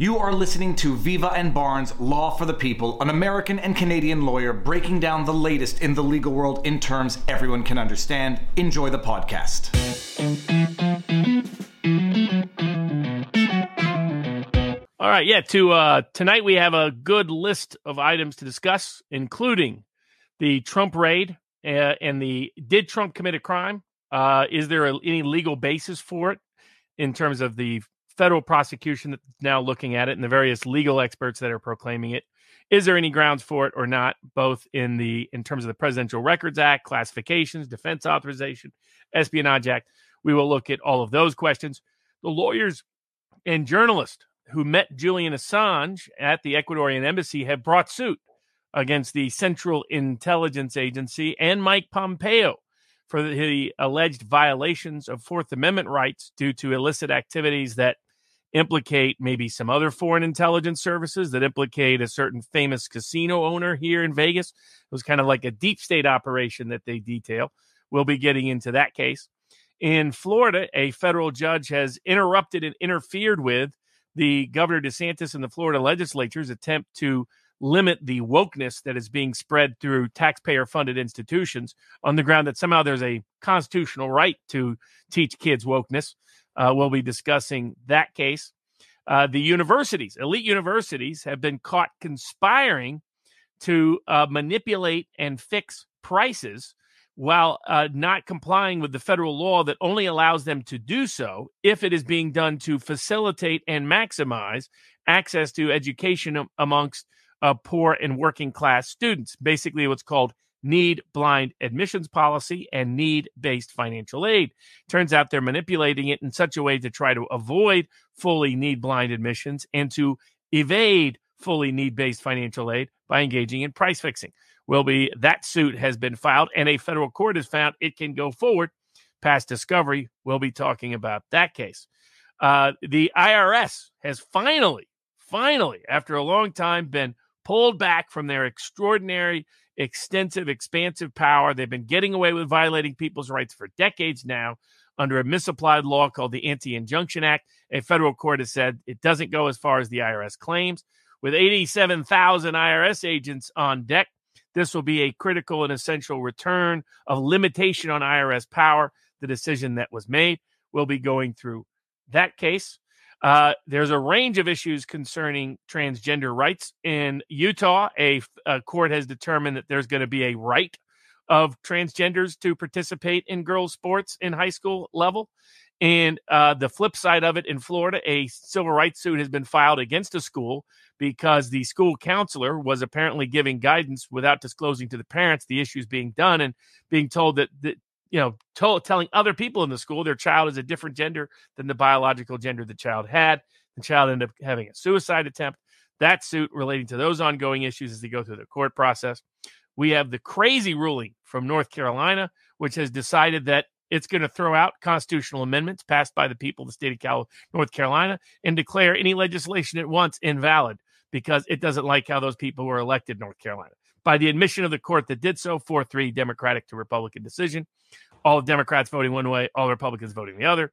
You are listening to Viva and Barnes Law for the People, an American and Canadian lawyer breaking down the latest in the legal world in terms everyone can understand. Enjoy the podcast. All right, yeah. To uh, tonight, we have a good list of items to discuss, including the Trump raid uh, and the did Trump commit a crime? Uh, is there a, any legal basis for it in terms of the federal prosecution that's now looking at it and the various legal experts that are proclaiming it. Is there any grounds for it or not, both in the in terms of the Presidential Records Act, classifications, defense authorization, Espionage Act? We will look at all of those questions. The lawyers and journalists who met Julian Assange at the Ecuadorian embassy have brought suit against the Central Intelligence Agency and Mike Pompeo for the alleged violations of Fourth Amendment rights due to illicit activities that implicate maybe some other foreign intelligence services that implicate a certain famous casino owner here in Vegas. It was kind of like a deep state operation that they detail. We'll be getting into that case. In Florida, a federal judge has interrupted and interfered with the Governor DeSantis and the Florida legislature's attempt to limit the wokeness that is being spread through taxpayer funded institutions on the ground that somehow there's a constitutional right to teach kids wokeness. Uh, we'll be discussing that case. Uh, the universities, elite universities, have been caught conspiring to uh, manipulate and fix prices while uh, not complying with the federal law that only allows them to do so if it is being done to facilitate and maximize access to education amongst uh, poor and working class students. Basically, what's called need blind admissions policy and need based financial aid. Turns out they're manipulating it in such a way to try to avoid fully need blind admissions and to evade fully need based financial aid by engaging in price fixing. Will be that suit has been filed and a federal court has found it can go forward past discovery. We'll be talking about that case. Uh, the IRS has finally, finally, after a long time, been pulled back from their extraordinary, extensive, expansive power. They've been getting away with violating people's rights for decades now under a misapplied law called the Anti Injunction Act. A federal court has said it doesn't go as far as the IRS claims. With 87,000 IRS agents on deck, this will be a critical and essential return of limitation on IRS power, the decision that was made. We'll be going through that case. Uh, there's a range of issues concerning transgender rights in Utah. A, a court has determined that there's going to be a right of transgenders to participate in girls' sports in high school level. And uh, the flip side of it in Florida, a civil rights suit has been filed against a school because the school counselor was apparently giving guidance without disclosing to the parents the issues being done and being told that, that you know, telling other people in the school their child is a different gender than the biological gender the child had. The child ended up having a suicide attempt. That suit relating to those ongoing issues as they go through the court process. We have the crazy ruling from North Carolina, which has decided that it's going to throw out constitutional amendments passed by the people of the state of North Carolina and declare any legislation it wants invalid because it doesn't like how those people were elected North Carolina by the admission of the court that did so 4 3 Democratic to Republican decision. All Democrats voting one way, all Republicans voting the other.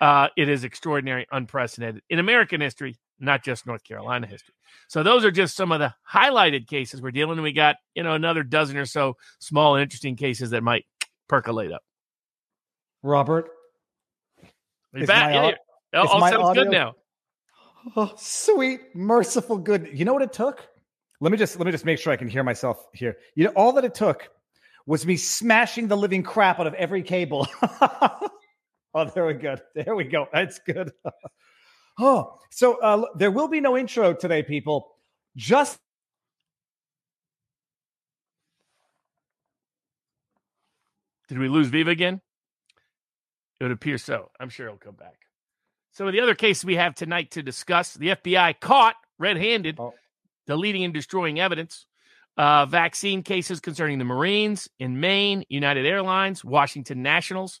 Uh, it is extraordinary, unprecedented in American history, not just North Carolina history. So those are just some of the highlighted cases we're dealing. With. We got you know another dozen or so small and interesting cases that might percolate up. Robert, you back? Yeah, all, all sounds audio, good now. Oh, sweet, merciful, good. You know what it took? let me just let me just make sure I can hear myself here. You know, all that it took was me smashing the living crap out of every cable. oh, there we go. There we go. That's good. oh, so uh, there will be no intro today, people. Just did we lose Viva again? It would appear so. I'm sure he'll come back. So, in the other case we have tonight to discuss, the FBI caught red-handed. Oh deleting and destroying evidence. Uh, vaccine cases concerning the Marines in Maine, United Airlines, Washington Nationals.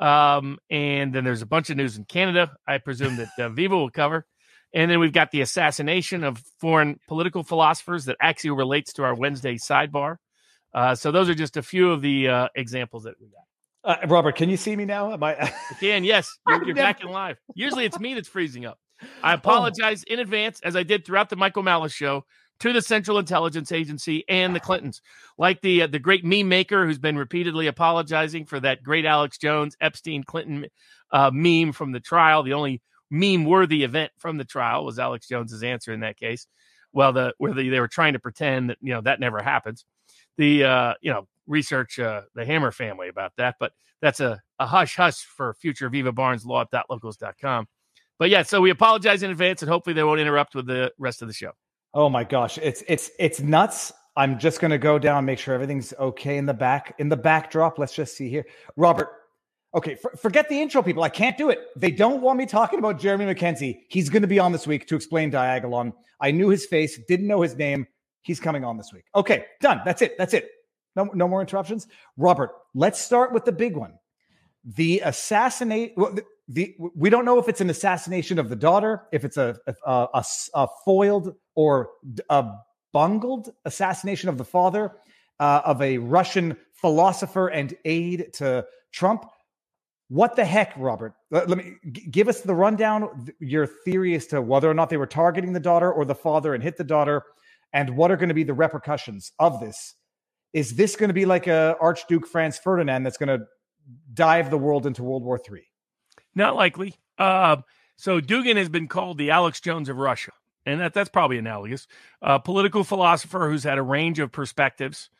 Um, and then there's a bunch of news in Canada, I presume that uh, Viva will cover. And then we've got the assassination of foreign political philosophers that actually relates to our Wednesday sidebar. Uh, so those are just a few of the uh, examples that we got. Uh, Robert, can you see me now? Am I? I can. Yes, you're, you're back in live. Usually it's me that's freezing up. I apologize oh. in advance, as I did throughout the Michael Malice show, to the Central Intelligence Agency and the Clintons, like the uh, the great meme maker who's been repeatedly apologizing for that great Alex Jones Epstein Clinton uh, meme from the trial. The only meme worthy event from the trial was Alex Jones's answer in that case. Well, the where the, they were trying to pretend that you know that never happens. The uh, you know research uh, the Hammer family about that, but that's a, a hush hush for future Viva Barnes Law at locals.com. But yeah, so we apologize in advance and hopefully they won't interrupt with the rest of the show. Oh my gosh, it's it's it's nuts. I'm just to go down, make sure everything's okay in the back in the backdrop. Let's just see here, Robert. Okay, for, forget the intro, people. I can't do it. They don't want me talking about Jeremy Mackenzie. He's going to be on this week to explain Diagolon. I knew his face, didn't know his name. He's coming on this week. Okay, done. That's it. That's it. No, no more interruptions. Robert, let's start with the big one. The assassinate. The, the, we don't know if it's an assassination of the daughter, if it's a a, a, a foiled or a bungled assassination of the father uh, of a Russian philosopher and aide to Trump. What the heck, Robert? Let, let me g- give us the rundown. Your theory as to whether or not they were targeting the daughter or the father and hit the daughter, and what are going to be the repercussions of this is this going to be like a Archduke Franz Ferdinand that's going to dive the world into World War III? Not likely. Uh, so Dugin has been called the Alex Jones of Russia, and that, that's probably analogous. A political philosopher who's had a range of perspectives,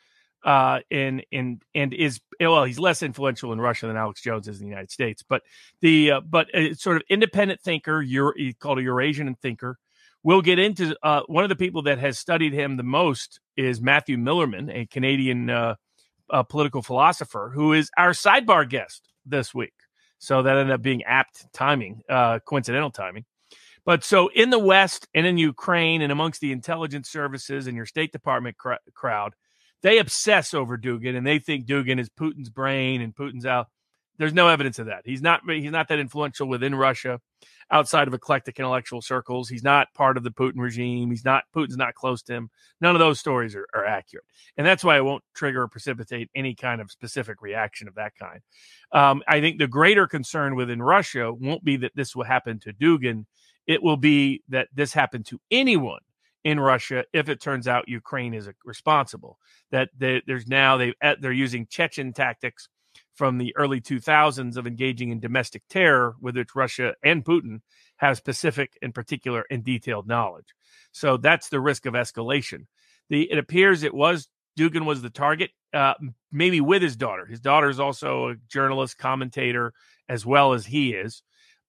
uh, and and and is well, he's less influential in Russia than Alex Jones is in the United States, but the uh, but sort of independent thinker. You're called a Eurasian thinker we'll get into uh, one of the people that has studied him the most is Matthew Millerman, a Canadian uh, uh, political philosopher, who is our sidebar guest this week. So that ended up being apt timing, uh, coincidental timing. But so in the West and in Ukraine and amongst the intelligence services and your State Department cr- crowd, they obsess over Dugin and they think Dugin is Putin's brain and Putin's out. There's no evidence of that. He's not. He's not that influential within Russia outside of eclectic intellectual circles. He's not part of the Putin regime. He's not Putin's not close to him. None of those stories are, are accurate, and that's why I won't trigger or precipitate any kind of specific reaction of that kind. Um, I think the greater concern within Russia won't be that this will happen to Dugin. It will be that this happened to anyone in Russia if it turns out Ukraine is responsible. That they, there's now they they're using Chechen tactics from the early 2000s of engaging in domestic terror, with which Russia and Putin have specific and particular and detailed knowledge. So that's the risk of escalation. The, it appears it was Dugin was the target, uh, maybe with his daughter. His daughter is also a journalist, commentator, as well as he is.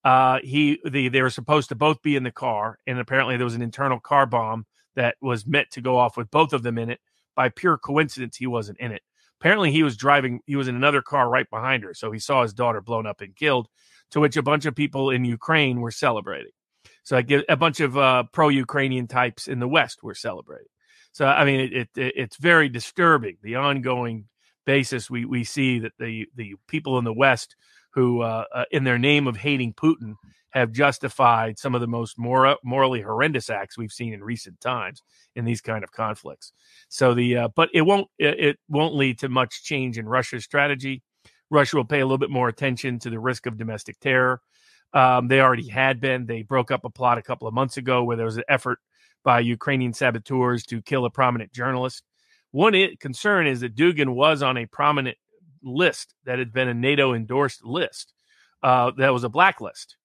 Uh, he the, they were supposed to both be in the car, and apparently there was an internal car bomb that was meant to go off with both of them in it. By pure coincidence, he wasn't in it. Apparently, he was driving, he was in another car right behind her. So he saw his daughter blown up and killed, to which a bunch of people in Ukraine were celebrating. So I get a bunch of uh, pro Ukrainian types in the West were celebrating. So, I mean, it, it, it's very disturbing the ongoing basis we, we see that the, the people in the West who, uh, uh, in their name of hating Putin, have justified some of the most mor- morally horrendous acts we've seen in recent times in these kind of conflicts. So the uh, but it won't it, it won't lead to much change in Russia's strategy. Russia will pay a little bit more attention to the risk of domestic terror. Um, they already had been. They broke up a plot a couple of months ago where there was an effort by Ukrainian saboteurs to kill a prominent journalist. One concern is that Dugin was on a prominent list that had been a NATO endorsed list. Uh, that was a blacklist.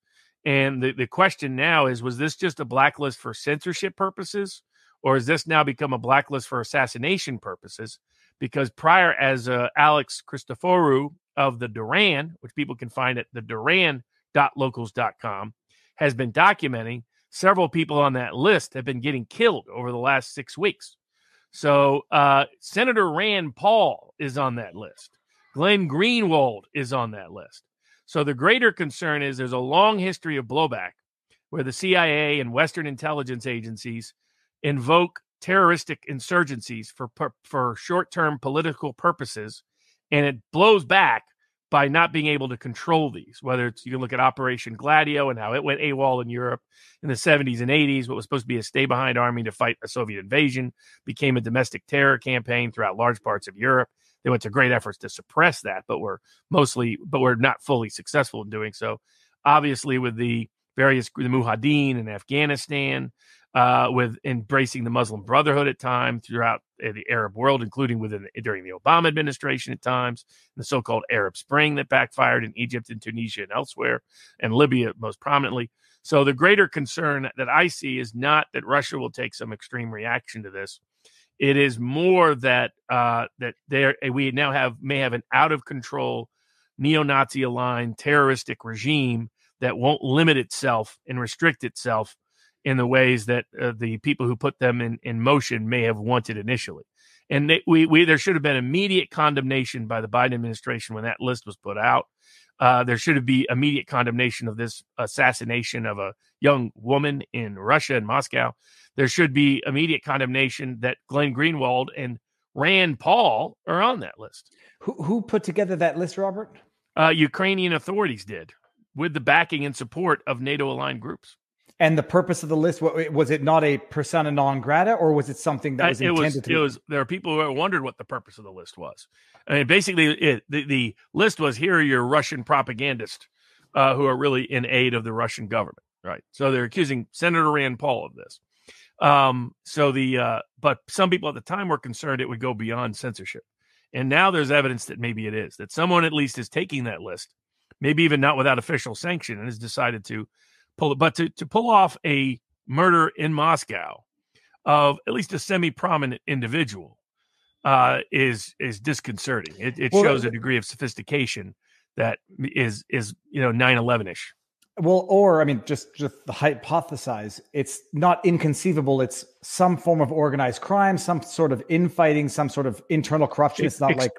And the, the question now is was this just a blacklist for censorship purposes? Or has this now become a blacklist for assassination purposes? Because prior, as uh, Alex Christoforou of the Duran, which people can find at the Duran.locals.com, has been documenting, several people on that list have been getting killed over the last six weeks. So uh, Senator Rand Paul is on that list. Glenn Greenwald is on that list. So the greater concern is there's a long history of blowback where the CIA and Western intelligence agencies invoke terroristic insurgencies for for short-term political purposes and it blows back by not being able to control these. Whether it's you can look at operation gladio and how it went AWOL in Europe in the 70s and 80s what was supposed to be a stay behind army to fight a Soviet invasion became a domestic terror campaign throughout large parts of Europe they went to great efforts to suppress that, but were mostly, but were not fully successful in doing so. Obviously, with the various the Mujahideen in Afghanistan, uh, with embracing the Muslim Brotherhood at times throughout uh, the Arab world, including within during the Obama administration at times, the so-called Arab Spring that backfired in Egypt and Tunisia and elsewhere, and Libya most prominently. So the greater concern that I see is not that Russia will take some extreme reaction to this. It is more that uh, that there we now have may have an out of control neo-Nazi aligned terroristic regime that won't limit itself and restrict itself in the ways that uh, the people who put them in, in motion may have wanted initially. And they, we, we, there should have been immediate condemnation by the Biden administration when that list was put out. Uh, there should be immediate condemnation of this assassination of a young woman in Russia and Moscow. There should be immediate condemnation that Glenn Greenwald and Rand Paul are on that list. Who, who put together that list, Robert? Uh, Ukrainian authorities did with the backing and support of NATO aligned groups. And the purpose of the list was it not a persona non grata, or was it something that was it intended was, to? It was. There are people who wondered what the purpose of the list was. I mean, basically, it, the the list was here are your Russian propagandists uh, who are really in aid of the Russian government, right? So they're accusing Senator Rand Paul of this. Um, so the uh, but some people at the time were concerned it would go beyond censorship, and now there's evidence that maybe it is that someone at least is taking that list, maybe even not without official sanction, and has decided to pull it. But to, to pull off a murder in Moscow of at least a semi prominent individual uh, is is disconcerting. It, it well, shows a degree of sophistication that is is you know 9-11 ish. Well, or I mean, just just the hypothesize. It's not inconceivable. It's some form of organized crime, some sort of infighting, some sort of internal corruption. It's, not ex- like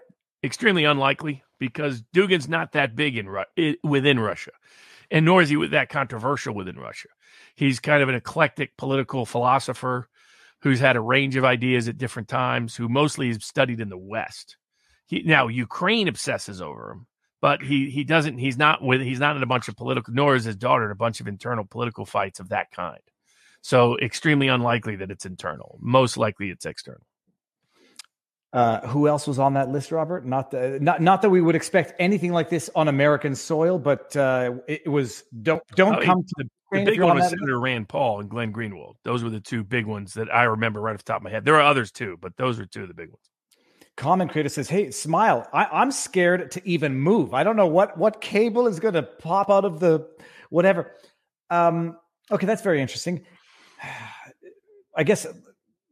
extremely unlikely because Dugin's not that big in Ru- within Russia and nor is he that controversial within Russia. He's kind of an eclectic political philosopher who's had a range of ideas at different times, who mostly is studied in the West. He, now Ukraine obsesses over him, but he he doesn't. He's not with. He's not in a bunch of political. Nor is his daughter in a bunch of internal political fights of that kind. So extremely unlikely that it's internal. Most likely it's external. Uh, who else was on that list, Robert? Not the, not not that we would expect anything like this on American soil, but uh, it, was don't don't oh, come to the, the big one was Senator list. Rand Paul and Glenn Greenwald. Those were the two big ones that I remember right off the top of my head. There are others too, but those are two of the big ones. Common creator says, "Hey, smile. I, am scared to even move. I don't know what what cable is going to pop out of the whatever." Um, okay, that's very interesting. I guess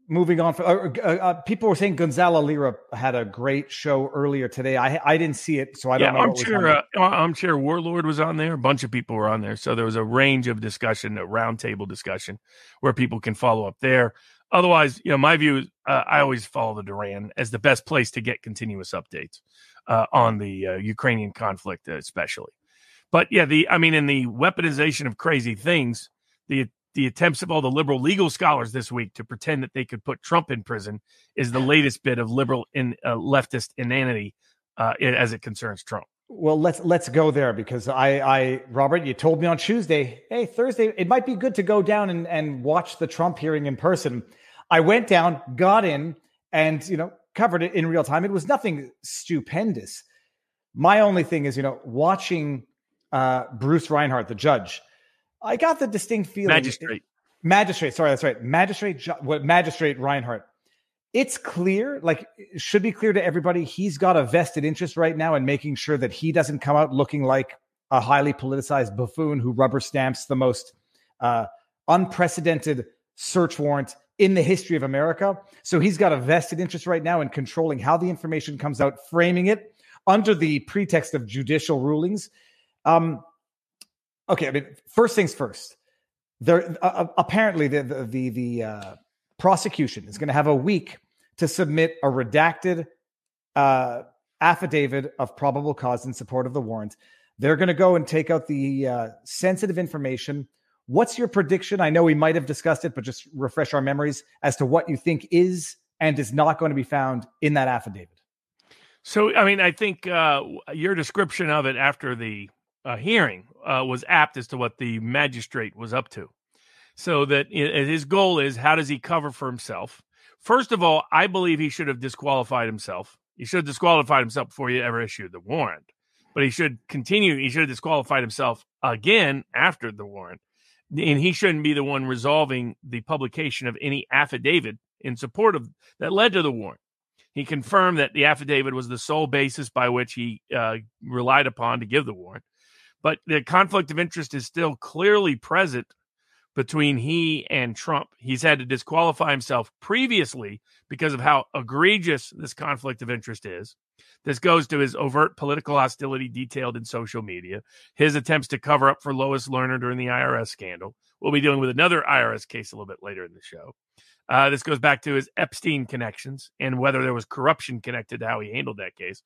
moving on, for, uh, uh, uh, people were saying Gonzalo Lira had a great show earlier today. I I didn't see it, so I don't yeah, know. Armchair, uh, Armchair Warlord was on there. A bunch of people were on there, so there was a range of discussion, a roundtable discussion, where people can follow up there. Otherwise, you know, my view is uh, I always follow the Duran as the best place to get continuous updates uh, on the Ukrainian conflict, especially. But yeah, the I mean, in the weaponization of crazy things, the the attempts of all the liberal legal scholars this week to pretend that they could put Trump in prison is the latest bit of liberal in uh, leftist inanity uh, as it concerns Trump. Well, let's let's go there because I, I, Robert, you told me on Tuesday, hey, Thursday, it might be good to go down and, and watch the Trump hearing in person. I went down, got in, and you know, covered it in real time. It was nothing stupendous. My only thing is, you know, watching uh, Bruce Reinhart, the judge, I got the distinct feeling. Magistrate. Magistrate. Sorry, that's right. Magistrate. What magistrate Reinhart? It's clear, like it should be clear to everybody. He's got a vested interest right now in making sure that he doesn't come out looking like a highly politicized buffoon who rubber stamps the most uh, unprecedented search warrant in the history of America. So he's got a vested interest right now in controlling how the information comes out, framing it under the pretext of judicial rulings. Um, okay, I mean, first things first. There uh, uh apparently the the the, the uh, prosecution is going to have a week to submit a redacted uh, affidavit of probable cause in support of the warrant. They're going to go and take out the uh, sensitive information. What's your prediction? I know we might have discussed it, but just refresh our memories as to what you think is and is not going to be found in that affidavit. So, I mean, I think uh, your description of it after the uh, hearing uh, was apt as to what the magistrate was up to. So that his goal is how does he cover for himself? First of all, I believe he should have disqualified himself. He should have disqualified himself before he ever issued the warrant. But he should continue. He should have disqualified himself again after the warrant. and he shouldn't be the one resolving the publication of any affidavit in support of that led to the warrant. He confirmed that the affidavit was the sole basis by which he uh, relied upon to give the warrant. But the conflict of interest is still clearly present between he and Trump. He's had to disqualify himself previously because of how egregious this conflict of interest is. This goes to his overt political hostility detailed in social media, his attempts to cover up for Lois Lerner during the IRS scandal. We'll be dealing with another IRS case a little bit later in the show. Uh, this goes back to his Epstein connections and whether there was corruption connected to how he handled that case.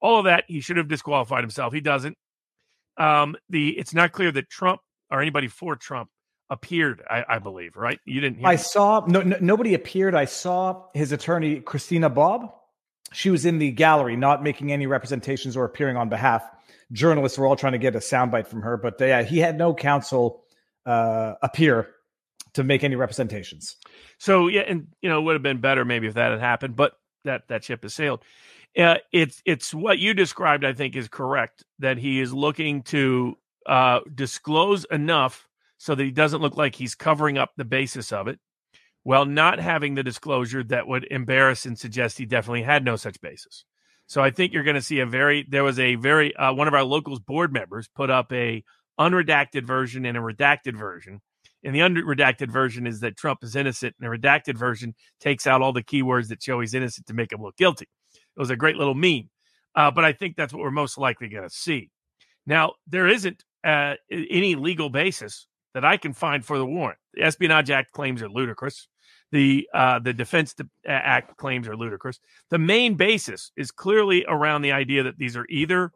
All of that, he should have disqualified himself. He doesn't. Um, the it's not clear that Trump or anybody for Trump appeared. I, I believe, right? You didn't. Hear I saw no, no, nobody appeared. I saw his attorney Christina Bobb. She was in the gallery, not making any representations or appearing on behalf. Journalists were all trying to get a soundbite from her, but they, uh, he had no counsel uh, appear to make any representations. So yeah, and you know, it would have been better maybe if that had happened, but that that ship has sailed. Uh, it's it's what you described. I think is correct that he is looking to uh, disclose enough so that he doesn't look like he's covering up the basis of it, while not having the disclosure that would embarrass and suggest he definitely had no such basis. So I think you're going to see a very there was a very uh, one of our locals board members put up a unredacted version and a redacted version. And the unredacted version is that Trump is innocent, and the redacted version takes out all the keywords that show he's innocent to make him look guilty. It was a great little meme. Uh, but I think that's what we're most likely going to see. Now, there isn't uh, any legal basis that I can find for the warrant. The Espionage Act claims are ludicrous. The uh, the Defense Act claims are ludicrous. The main basis is clearly around the idea that these are either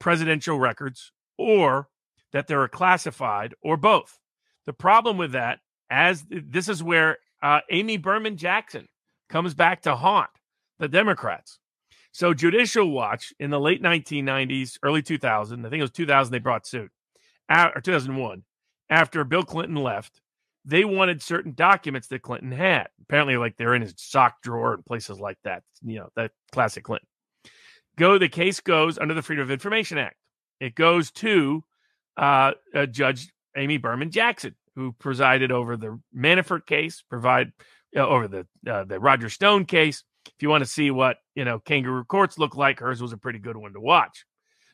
presidential records or that they're classified or both. The problem with that, as this is where uh, Amy Berman Jackson comes back to haunt the Democrats. So Judicial Watch in the late 1990s, early 2000, I think it was 2000, they brought suit, or 2001, after Bill Clinton left, they wanted certain documents that Clinton had. Apparently, like they're in his sock drawer and places like that. You know, that classic Clinton. Go, the case goes under the Freedom of Information Act. It goes to uh, Judge Amy Berman Jackson, who presided over the Manafort case, provide uh, over the uh, the Roger Stone case. If you want to see what you know kangaroo courts look like, hers was a pretty good one to watch.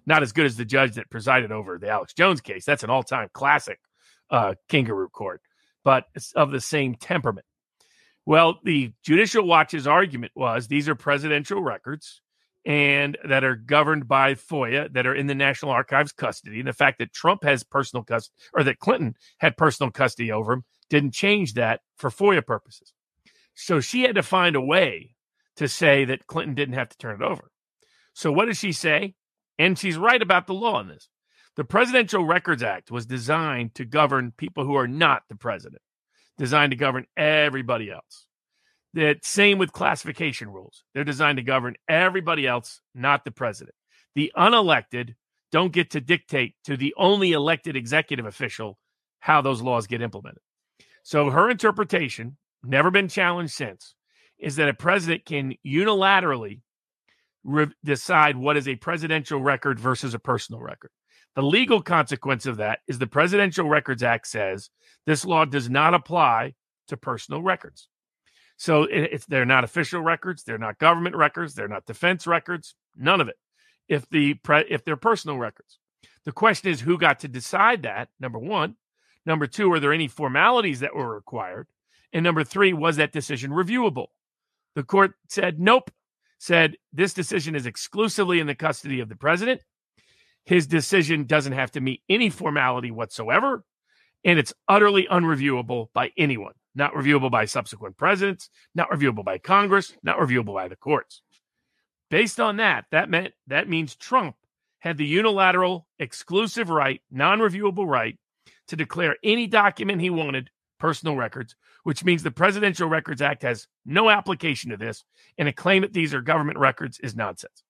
Not as good as the judge that presided over the Alex Jones case. That's an all time classic uh, kangaroo court, but it's of the same temperament. Well, the Judicial Watch's argument was these are presidential records and that are governed by FOIA that are in the National Archives custody. And the fact that Trump has personal custody or that Clinton had personal custody over him didn't change that for FOIA purposes. So she had to find a way to say that Clinton didn't have to turn it over. So what does she say? And she's right about the law on this. The Presidential Records Act was designed to govern people who are not the president, designed to govern everybody else. That same with classification rules. They're designed to govern everybody else, not the president. The unelected don't get to dictate to the only elected executive official how those laws get implemented. So her interpretation, never been challenged since, is that a president can unilaterally re- decide what is a presidential record versus a personal record. The legal consequence of that is the Presidential Records Act says this law does not apply to personal records. So it's they're not official records, they're not government records, they're not defense records, none of it. If the pre, if they're personal records, the question is who got to decide that. Number one, number two, are there any formalities that were required? And number three, was that decision reviewable? The court said nope. Said this decision is exclusively in the custody of the president his decision doesn't have to meet any formality whatsoever, and it's utterly unreviewable by anyone. Not reviewable by subsequent presidents, not reviewable by Congress, not reviewable by the courts. Based on that, that meant that means Trump had the unilateral, exclusive right, non-reviewable right to declare any document he wanted personal records, which means the Presidential Records Act has no application to this, and a claim that these are government records is nonsense.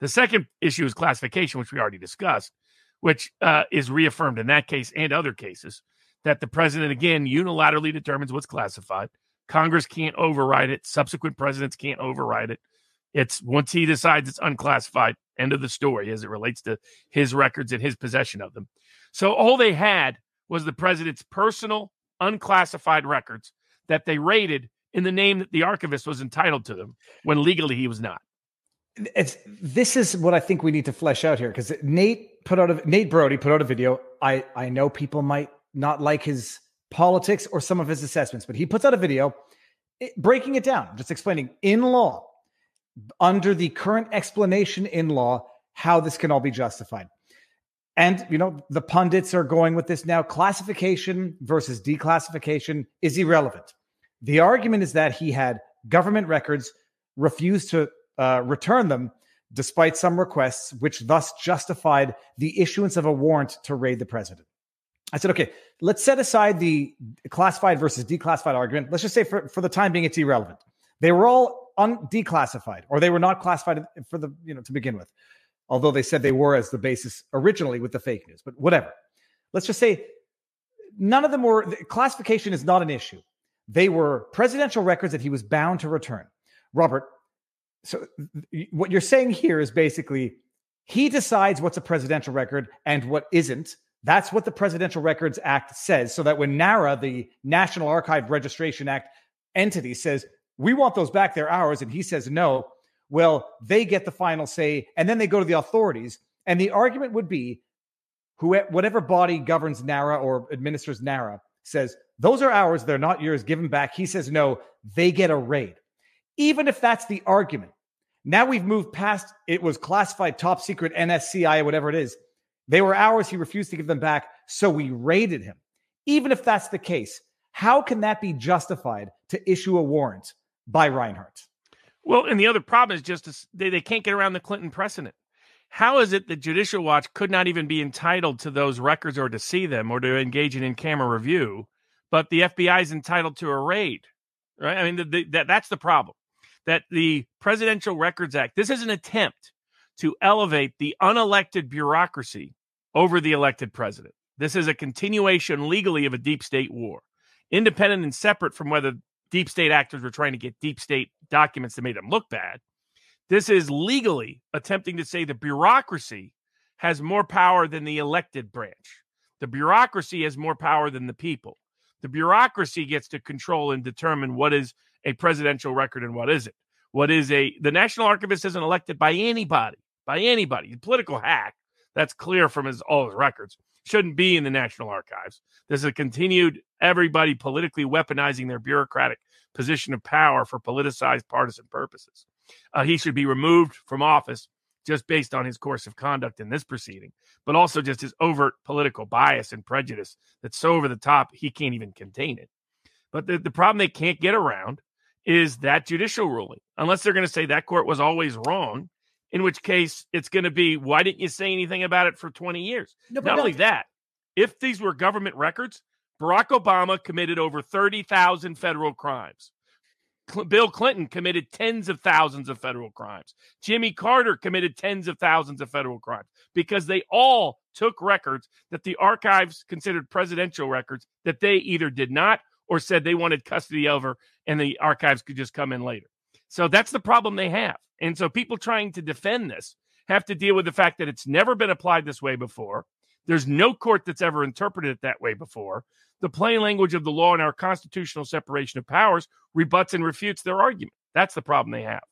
The second issue is classification, which we already discussed, which uh, is reaffirmed in that case and other cases that the president, again, unilaterally determines what's classified. Congress can't override it. Subsequent presidents can't override it. It's once he decides it's unclassified, end of the story as it relates to his records and his possession of them. So all they had was the president's personal unclassified records that they raided in the name that the archivist was entitled to them when legally he was not. It's this is what I think we need to flesh out here because Nate put out a Nate Broady put out a video. I I know people might not like his politics or some of his assessments, but he puts out a video breaking it down, just explaining in law under the current explanation in law how this can all be justified. And, you know, the pundits are going with this now. Classification versus declassification is irrelevant. The argument is that he had government records, refused to uh, return them despite some requests, which thus justified the issuance of a warrant to raid the president. I said, okay, let's set aside the classified versus declassified argument. Let's just say for, for the time being, it's irrelevant. They were all un- declassified or they were not classified for the, you know, to begin with although they said they were as the basis originally with the fake news, but whatever. Let's just say none of them were, classification is not an issue. They were presidential records that he was bound to return. Robert, so what you're saying here is basically he decides what's a presidential record and what isn't. That's what the Presidential Records Act says. So that when NARA, the National Archive Registration Act entity, says, we want those back, they're ours, and he says no, well, they get the final say, and then they go to the authorities. And the argument would be, who, whatever body governs NARA or administers NARA says those are ours, they're not yours. Give them back. He says no, they get a raid. Even if that's the argument, now we've moved past it was classified top secret NSCI whatever it is. They were ours. He refused to give them back, so we raided him. Even if that's the case, how can that be justified to issue a warrant by Reinhart? Well, and the other problem is just they, they can't get around the Clinton precedent. How is it that Judicial Watch could not even be entitled to those records or to see them or to engage in in camera review, but the FBI is entitled to a raid? Right? I mean, the, the, that that's the problem. That the Presidential Records Act, this is an attempt to elevate the unelected bureaucracy over the elected president. This is a continuation legally of a deep state war, independent and separate from whether deep state actors were trying to get deep state documents that made them look bad. This is legally attempting to say the bureaucracy has more power than the elected branch. The bureaucracy has more power than the people. The bureaucracy gets to control and determine what is a presidential record and what isn't. What is a the national archivist isn't elected by anybody, by anybody. Political hack. That's clear from his all his records. Shouldn't be in the National Archives. There's a continued everybody politically weaponizing their bureaucratic position of power for politicized partisan purposes. Uh, he should be removed from office just based on his course of conduct in this proceeding, but also just his overt political bias and prejudice that's so over the top he can't even contain it. But the, the problem they can't get around is that judicial ruling, unless they're going to say that court was always wrong, in which case it's going to be, why didn't you say anything about it for 20 years? No, Not only that, if these were government records, Barack Obama committed over 30,000 federal crimes. Cl- Bill Clinton committed tens of thousands of federal crimes. Jimmy Carter committed tens of thousands of federal crimes because they all took records that the archives considered presidential records that they either did not or said they wanted custody over and the archives could just come in later. So that's the problem they have. And so people trying to defend this have to deal with the fact that it's never been applied this way before. There's no court that's ever interpreted it that way before. The plain language of the law and our constitutional separation of powers rebuts and refutes their argument. That's the problem they have.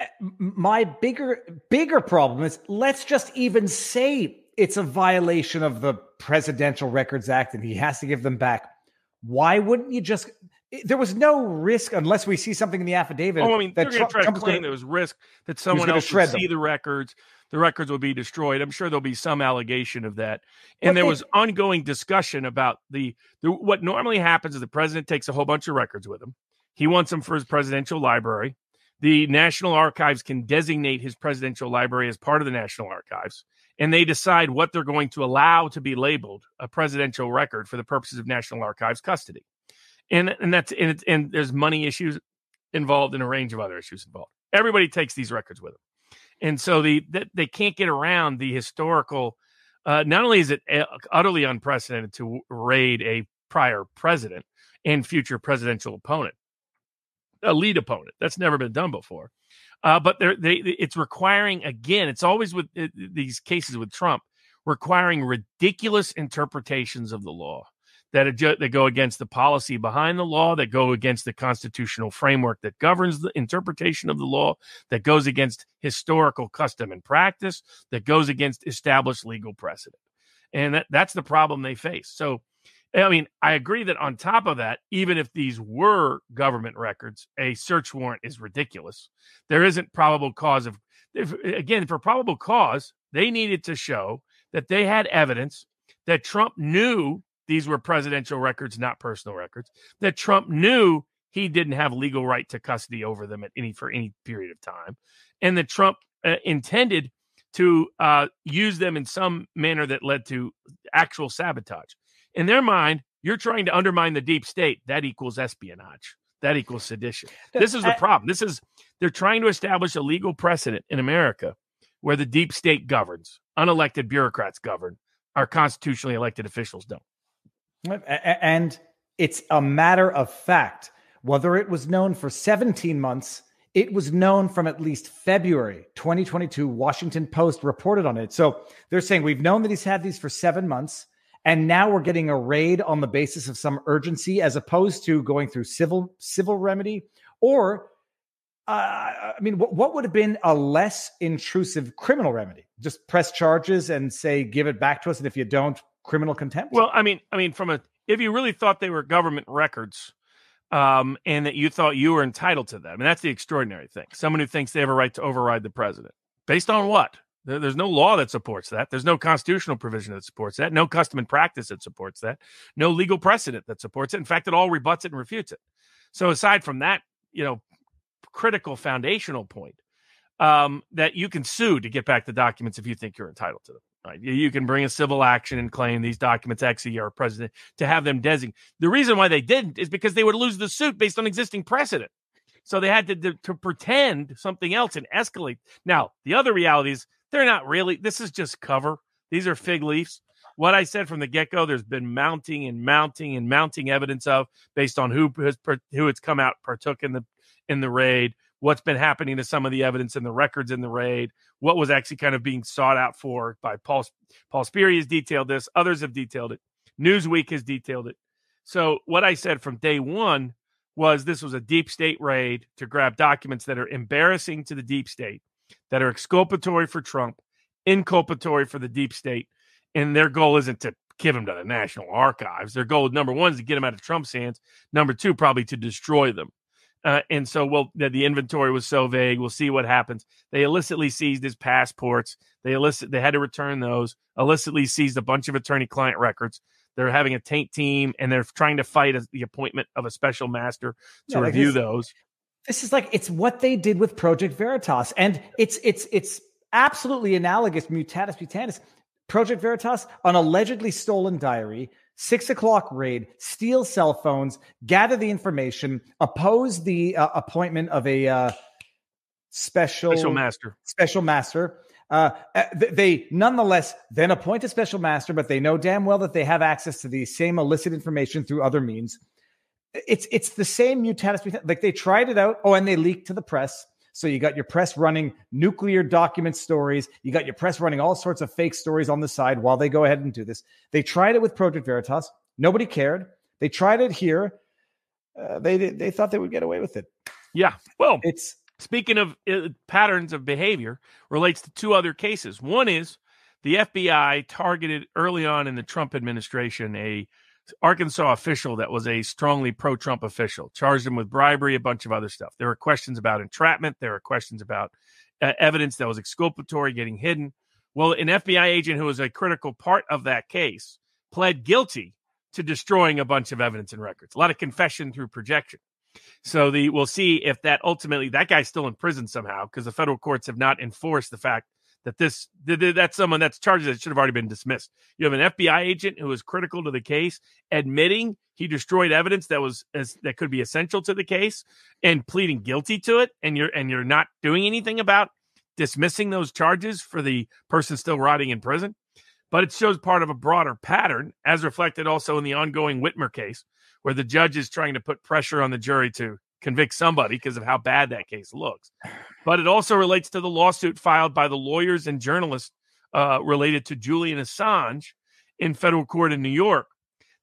Eh, my bigger bigger problem is let's just even say it's a violation of the Presidential Records Act and he has to give them back. Why wouldn't you just there was no risk unless we see something in the affidavit. Oh, I mean, they're going to try to claim gonna, there was risk that someone else would see the records the records will be destroyed. I'm sure there'll be some allegation of that. And what there they, was ongoing discussion about the, the what normally happens is the president takes a whole bunch of records with him. He wants them for his presidential library. The National Archives can designate his presidential library as part of the National Archives, and they decide what they're going to allow to be labeled a presidential record for the purposes of National Archives custody. And and that's and, and there's money issues involved and a range of other issues involved. Everybody takes these records with them and so the they can't get around the historical. Uh, not only is it uh, utterly unprecedented to raid a prior president and future presidential opponent, a lead opponent, that's never been done before. Uh, but they're they it's requiring again. It's always with uh, these cases with Trump requiring ridiculous interpretations of the law that, adju- that go against the policy behind the law, that go against the constitutional framework that governs the interpretation of the law, that goes against historical custom and practice, that goes against established legal precedent. And that, that's the problem they face. So, I mean, I agree that on top of that, even if these were government records, a search warrant is ridiculous. There isn't probable cause of, if, again, for probable cause, they needed to show that they had evidence that Trump knew these were presidential records, not personal records, that Trump knew he didn't have legal right to custody over them at any for any period of time, and that Trump uh, intended to uh, use them in some manner that led to actual sabotage. In their mind, you're trying to undermine the deep state. That equals espionage. That equals sedition. This is the problem. This is they're trying to establish a legal precedent in America where the deep state governs, unelected bureaucrats govern, our constitutionally elected officials don't. And it's a matter of fact. Whether it was known for 17 months, it was known from at least February 2022. Washington Post reported on it. So they're saying we've known that he's had these for seven months. And now we're getting a raid on the basis of some urgency as opposed to going through civil civil remedy or uh, I mean, what, what would have been a less intrusive criminal remedy? Just press charges and say, give it back to us. And if you don't, criminal contempt. Well, I mean, I mean, from a, if you really thought they were government records, um, and that you thought you were entitled to them, and that's the extraordinary thing. Someone who thinks they have a right to override the president, based on what? There, there's no law that supports that. There's no constitutional provision that supports that. No custom and practice that supports that. No legal precedent that supports it. In fact, it all rebuts it and refutes it. So aside from that, you know, critical foundational point um, that you can sue to get back the documents if you think you're entitled to them. Right? You can bring a civil action and claim these documents actually are president to have them designated. The reason why they didn't is because they would lose the suit based on existing precedent. So they had to, to, to pretend something else and escalate. Now, the other reality is they're not really, this is just cover. These are fig leaves. What I said from the get go, there's been mounting and mounting and mounting evidence of based on who has who it's come out partook in the in the raid, what's been happening to some of the evidence in the records in the raid, what was actually kind of being sought out for by Paul Paul Sperry has detailed this, others have detailed it, Newsweek has detailed it. So what I said from day one was this was a deep state raid to grab documents that are embarrassing to the deep state, that are exculpatory for Trump, inculpatory for the deep state, and their goal isn't to give them to the National Archives. Their goal, number one, is to get them out of Trump's hands. Number two, probably to destroy them. Uh, and so, well, the, the, inventory was so vague. We'll see what happens. They illicitly seized his passports. They illicit. They had to return those. Illicitly seized a bunch of attorney-client records. They're having a taint team, and they're trying to fight a, the appointment of a special master to yeah, review like this, those. This is like it's what they did with Project Veritas, and it's it's it's absolutely analogous. Mutatis mutandis. Project Veritas, an allegedly stolen diary six o'clock raid, steal cell phones, gather the information, oppose the uh, appointment of a uh, special special master. Special master. Uh, uh they nonetheless then appoint a special master, but they know damn well that they have access to the same illicit information through other means. It's it's the same mutatis. Like they tried it out. Oh, and they leaked to the press. So you got your press running nuclear document stories. You got your press running all sorts of fake stories on the side while they go ahead and do this. They tried it with Project Veritas. Nobody cared. They tried it here. Uh, they they thought they would get away with it. Yeah. Well, it's speaking of uh, patterns of behavior relates to two other cases. One is the FBI targeted early on in the Trump administration a Arkansas official that was a strongly pro Trump official, charged him with bribery, a bunch of other stuff. There were questions about entrapment. There were questions about uh, evidence that was exculpatory getting hidden. Well, an FBI agent who was a critical part of that case pled guilty to destroying a bunch of evidence and records, a lot of confession through projection. So the we'll see if that ultimately that guy's still in prison somehow because the federal courts have not enforced the fact that this that's someone that's charges that should have already been dismissed. You have an FBI agent who is critical to the case, admitting he destroyed evidence that was as, that could be essential to the case, and pleading guilty to it, and you're and you're not doing anything about dismissing those charges for the person still rotting in prison. But it shows part of a broader pattern, as reflected also in the ongoing Whitmer case, where the judge is trying to put pressure on the jury to convict somebody because of how bad that case looks. But it also relates to the lawsuit filed by the lawyers and journalists uh, related to Julian Assange in federal court in New York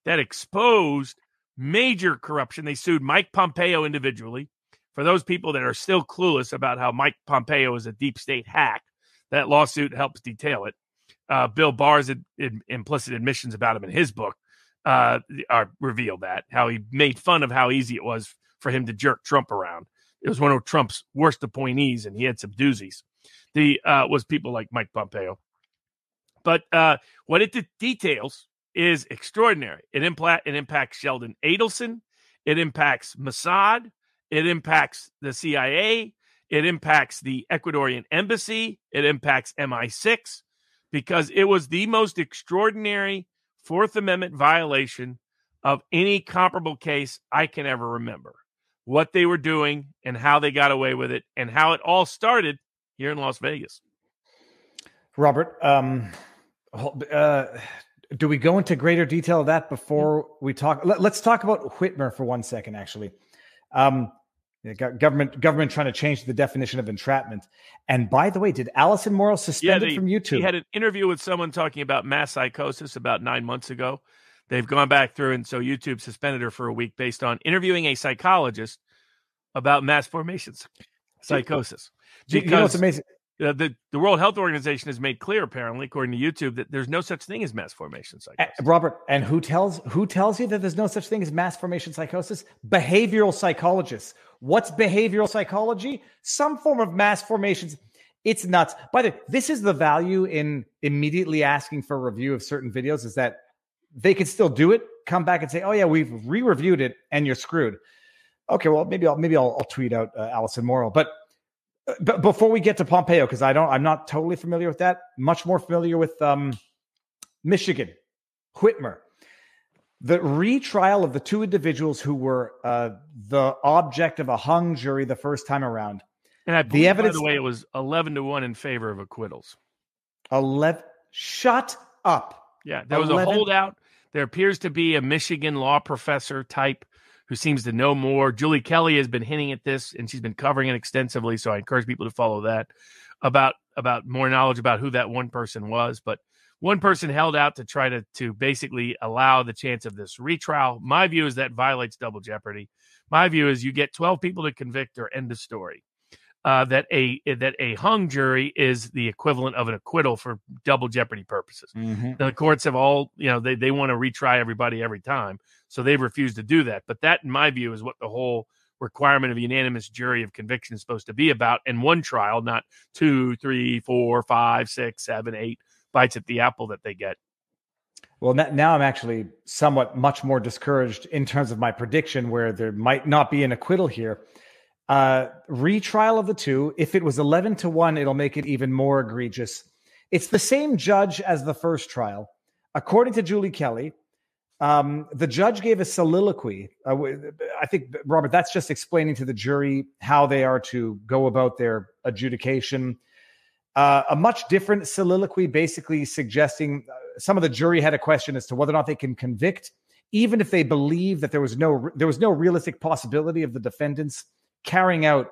that exposed major corruption. They sued Mike Pompeo individually. For those people that are still clueless about how Mike Pompeo is a deep state hack, that lawsuit helps detail it. Uh, Bill Barr's ad- ad- implicit admissions about him in his book uh, are reveal that how he made fun of how easy it was for him to jerk Trump around. It was one of Trump's worst appointees, and he had some doozies. The uh, was people like Mike Pompeo. But uh, what it details is extraordinary. It, impla- it impacts Sheldon Adelson. It impacts Mossad. It impacts the CIA. It impacts the Ecuadorian embassy. It impacts MI6 because it was the most extraordinary Fourth Amendment violation of any comparable case I can ever remember. What they were doing and how they got away with it and how it all started here in Las Vegas. Robert, um, uh, do we go into greater detail of that before we talk? Let, us talk about Whitmer for one second, actually. Um, government government trying to change the definition of entrapment. And by the way, did Alison Morrow suspended yeah, they, from YouTube? He had an interview with someone talking about mass psychosis about nine months ago. They've gone back through, and so YouTube suspended her for a week based on interviewing a psychologist about mass formations psychosis. Because, you know what's amazing? uh, the, the World Health Organization has made clear, apparently, according to YouTube, that there's no such thing as mass formation psychosis. Uh, Robert, and who tells who tells you that there's no such thing as mass formation psychosis? Behavioral psychologists. What's behavioral psychology? Some form of mass formations. It's nuts. By the way, this is the value in immediately asking for a review of certain videos is that they can still do it, come back and say, "Oh yeah, we've re-reviewed it, and you're screwed." Okay, well maybe I'll maybe I'll, I'll tweet out uh, Alison Morrow, but but before we get to Pompeo, because I don't, I'm not totally familiar with that. Much more familiar with um, Michigan, Whitmer, the retrial of the two individuals who were uh, the object of a hung jury the first time around. And I believe, the evidence, by the way, it was eleven to one in favor of acquittals. Eleven. Shut up. Yeah, there was 11? a holdout. There appears to be a Michigan law professor type who seems to know more. Julie Kelly has been hinting at this and she's been covering it extensively. So I encourage people to follow that about about more knowledge about who that one person was. But one person held out to try to to basically allow the chance of this retrial. My view is that violates double jeopardy. My view is you get 12 people to convict or end the story uh, that a that a hung jury is the equivalent of an acquittal for double jeopardy purposes. Mm-hmm. The courts have all you know they they want to retry everybody every time, so they've refused to do that. But that, in my view, is what the whole requirement of a unanimous jury of conviction is supposed to be about in one trial, not two, three, four, five, six, seven, eight bites at the apple that they get. Well, now I'm actually somewhat much more discouraged in terms of my prediction, where there might not be an acquittal here. Uh, retrial of the two. If it was 11 to 1, it'll make it even more egregious. It's the same judge as the first trial. According to Julie Kelly, um, the judge gave a soliloquy. Uh, I think, Robert, that's just explaining to the jury how they are to go about their adjudication. Uh, a much different soliloquy, basically suggesting uh, some of the jury had a question as to whether or not they can convict, even if they believe that there was no there was no realistic possibility of the defendants carrying out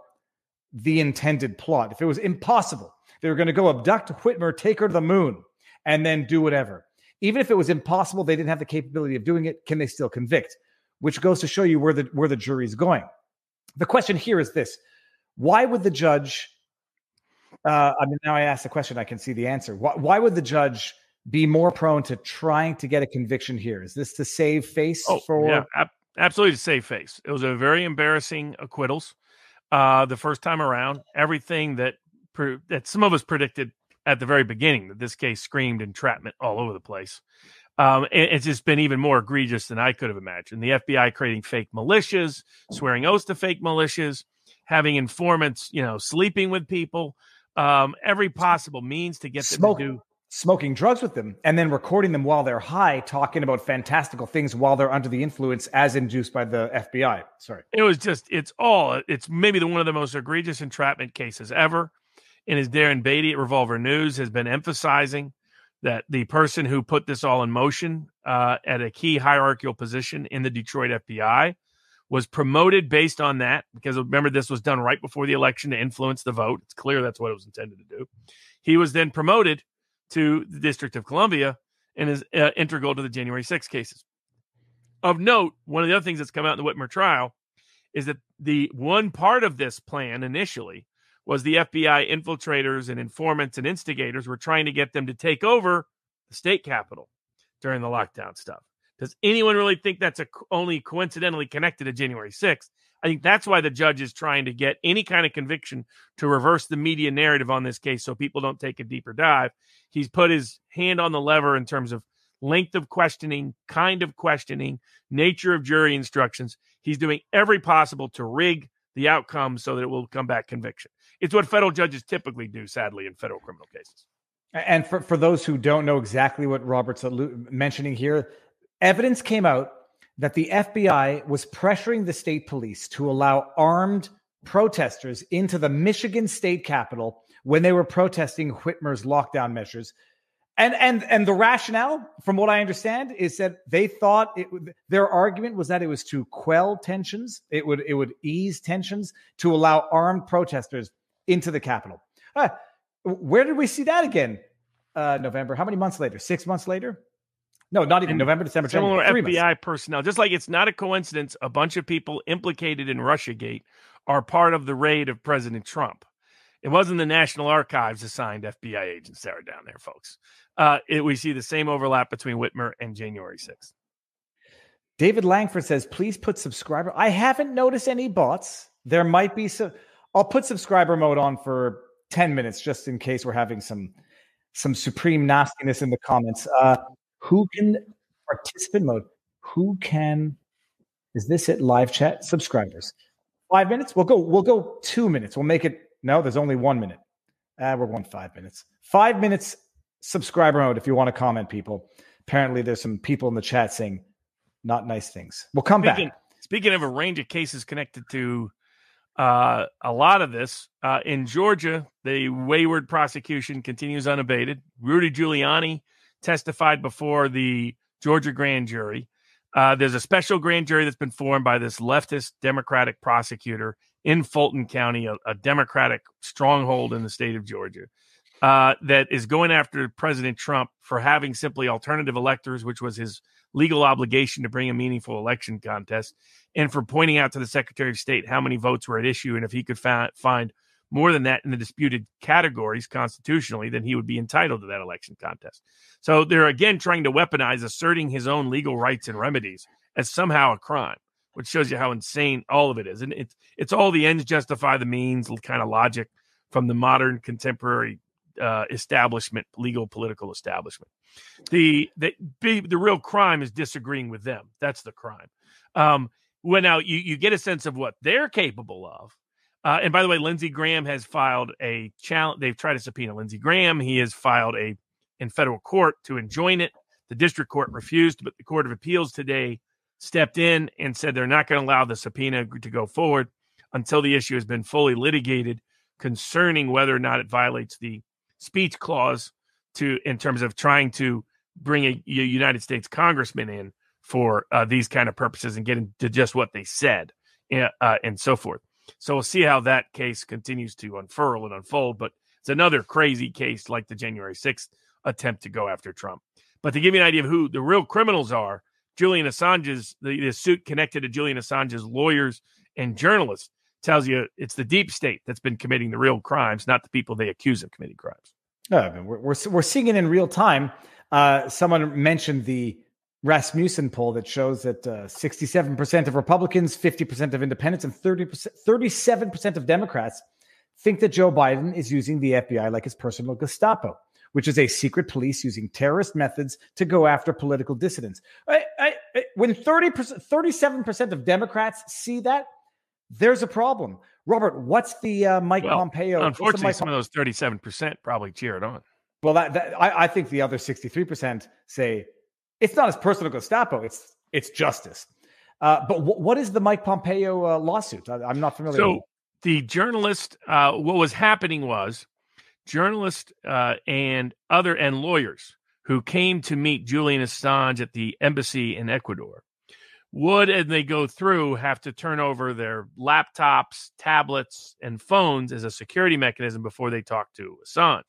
the intended plot. If it was impossible, they were going to go abduct Whitmer, take her to the moon, and then do whatever. Even if it was impossible, they didn't have the capability of doing it. Can they still convict? Which goes to show you where the where the jury's going. The question here is this: Why would the judge? Uh, I mean, now I ask the question, I can see the answer. Why, why would the judge be more prone to trying to get a conviction here? Is this to save face oh, for? Yeah, ab- absolutely to save face. It was a very embarrassing acquittals uh, the first time around. Everything that pre- that some of us predicted at the very beginning that this case screamed entrapment all over the place. Um, it's just been even more egregious than I could have imagined. The FBI creating fake militias, swearing oaths to fake militias, having informants, you know, sleeping with people, um, every possible means to get them Smoke. to do smoking drugs with them and then recording them while they're high talking about fantastical things while they're under the influence as induced by the FBI. Sorry. It was just it's all it's maybe the one of the most egregious entrapment cases ever. And as Darren Beattie at Revolver News has been emphasizing that the person who put this all in motion uh, at a key hierarchical position in the Detroit FBI was promoted based on that because remember this was done right before the election to influence the vote. It's clear that's what it was intended to do. He was then promoted to the District of Columbia and is uh, integral to the January 6 cases. Of note, one of the other things that's come out in the Whitmer trial is that the one part of this plan initially was the FBI infiltrators and informants and instigators were trying to get them to take over the state capitol during the lockdown stuff. Does anyone really think that's a, only coincidentally connected to January 6th? I think that's why the judge is trying to get any kind of conviction to reverse the media narrative on this case so people don't take a deeper dive. He's put his hand on the lever in terms of length of questioning, kind of questioning, nature of jury instructions. He's doing every possible to rig the outcome so that it will come back conviction. It's what federal judges typically do, sadly, in federal criminal cases. And for, for those who don't know exactly what Robert's mentioning here, evidence came out that the FBI was pressuring the state police to allow armed protesters into the Michigan state capitol when they were protesting Whitmer's lockdown measures. And and and the rationale, from what I understand, is that they thought it their argument was that it was to quell tensions, it would it would ease tensions to allow armed protesters into the capitol. Uh, where did we see that again? Uh, November. How many months later? Six months later? No, not even November, December, similar January. FBI months. personnel. Just like it's not a coincidence, a bunch of people implicated in RussiaGate are part of the raid of President Trump. It wasn't the National Archives assigned FBI agents that are down there, folks. Uh, it, we see the same overlap between Whitmer and January 6th. David Langford says, please put subscriber. I haven't noticed any bots. There might be some. I'll put subscriber mode on for 10 minutes just in case we're having some some supreme nastiness in the comments. Uh, who can participant mode? Who can is this it live chat subscribers? Five minutes? We'll go, we'll go two minutes. We'll make it no, there's only one minute. Uh, we're going five minutes. Five minutes subscriber mode if you want to comment, people. Apparently, there's some people in the chat saying not nice things. We'll come speaking, back. Speaking of a range of cases connected to uh, a lot of this, uh, in Georgia, the wayward prosecution continues unabated. Rudy Giuliani testified before the Georgia grand jury. Uh, there's a special grand jury that's been formed by this leftist Democratic prosecutor in Fulton County, a, a Democratic stronghold in the state of Georgia, uh, that is going after President Trump for having simply alternative electors, which was his legal obligation to bring a meaningful election contest, and for pointing out to the Secretary of State how many votes were at issue and if he could fa- find more than that in the disputed categories constitutionally, then he would be entitled to that election contest. So they're again trying to weaponize asserting his own legal rights and remedies as somehow a crime, which shows you how insane all of it is. And it's it's all the ends justify the means kind of logic from the modern contemporary uh, establishment, legal political establishment. The the the real crime is disagreeing with them. That's the crime. Um, when now you you get a sense of what they're capable of uh, and by the way, Lindsey Graham has filed a challenge. They've tried to subpoena Lindsey Graham. He has filed a in federal court to enjoin it. The district court refused, but the Court of Appeals today stepped in and said they're not going to allow the subpoena to go forward until the issue has been fully litigated concerning whether or not it violates the speech clause to in terms of trying to bring a, a United States congressman in for uh, these kind of purposes and get into just what they said uh, and so forth. So we'll see how that case continues to unfurl and unfold. But it's another crazy case like the January 6th attempt to go after Trump. But to give you an idea of who the real criminals are, Julian Assange's the, the suit connected to Julian Assange's lawyers and journalists tells you it's the deep state that's been committing the real crimes, not the people they accuse of committing crimes. Uh, we're, we're, we're seeing it in real time. Uh, someone mentioned the Rasmussen poll that shows that uh, 67% of Republicans, 50% of independents, and 30%, 37% of Democrats think that Joe Biden is using the FBI like his personal Gestapo, which is a secret police using terrorist methods to go after political dissidents. I, I, I, when 30%, 37% of Democrats see that, there's a problem. Robert, what's the uh, Mike well, Pompeo? Unfortunately, Mike some of those 37% probably cheered on. Well, that, that I, I think the other 63% say it's not his personal Gestapo. It's it's justice. Uh, but w- what is the Mike Pompeo uh, lawsuit? I, am not familiar. So with the journalist, uh, what was happening was journalists uh, and other and lawyers who came to meet Julian Assange at the embassy in Ecuador would, and they go through, have to turn over their laptops, tablets, and phones as a security mechanism before they talk to Assange.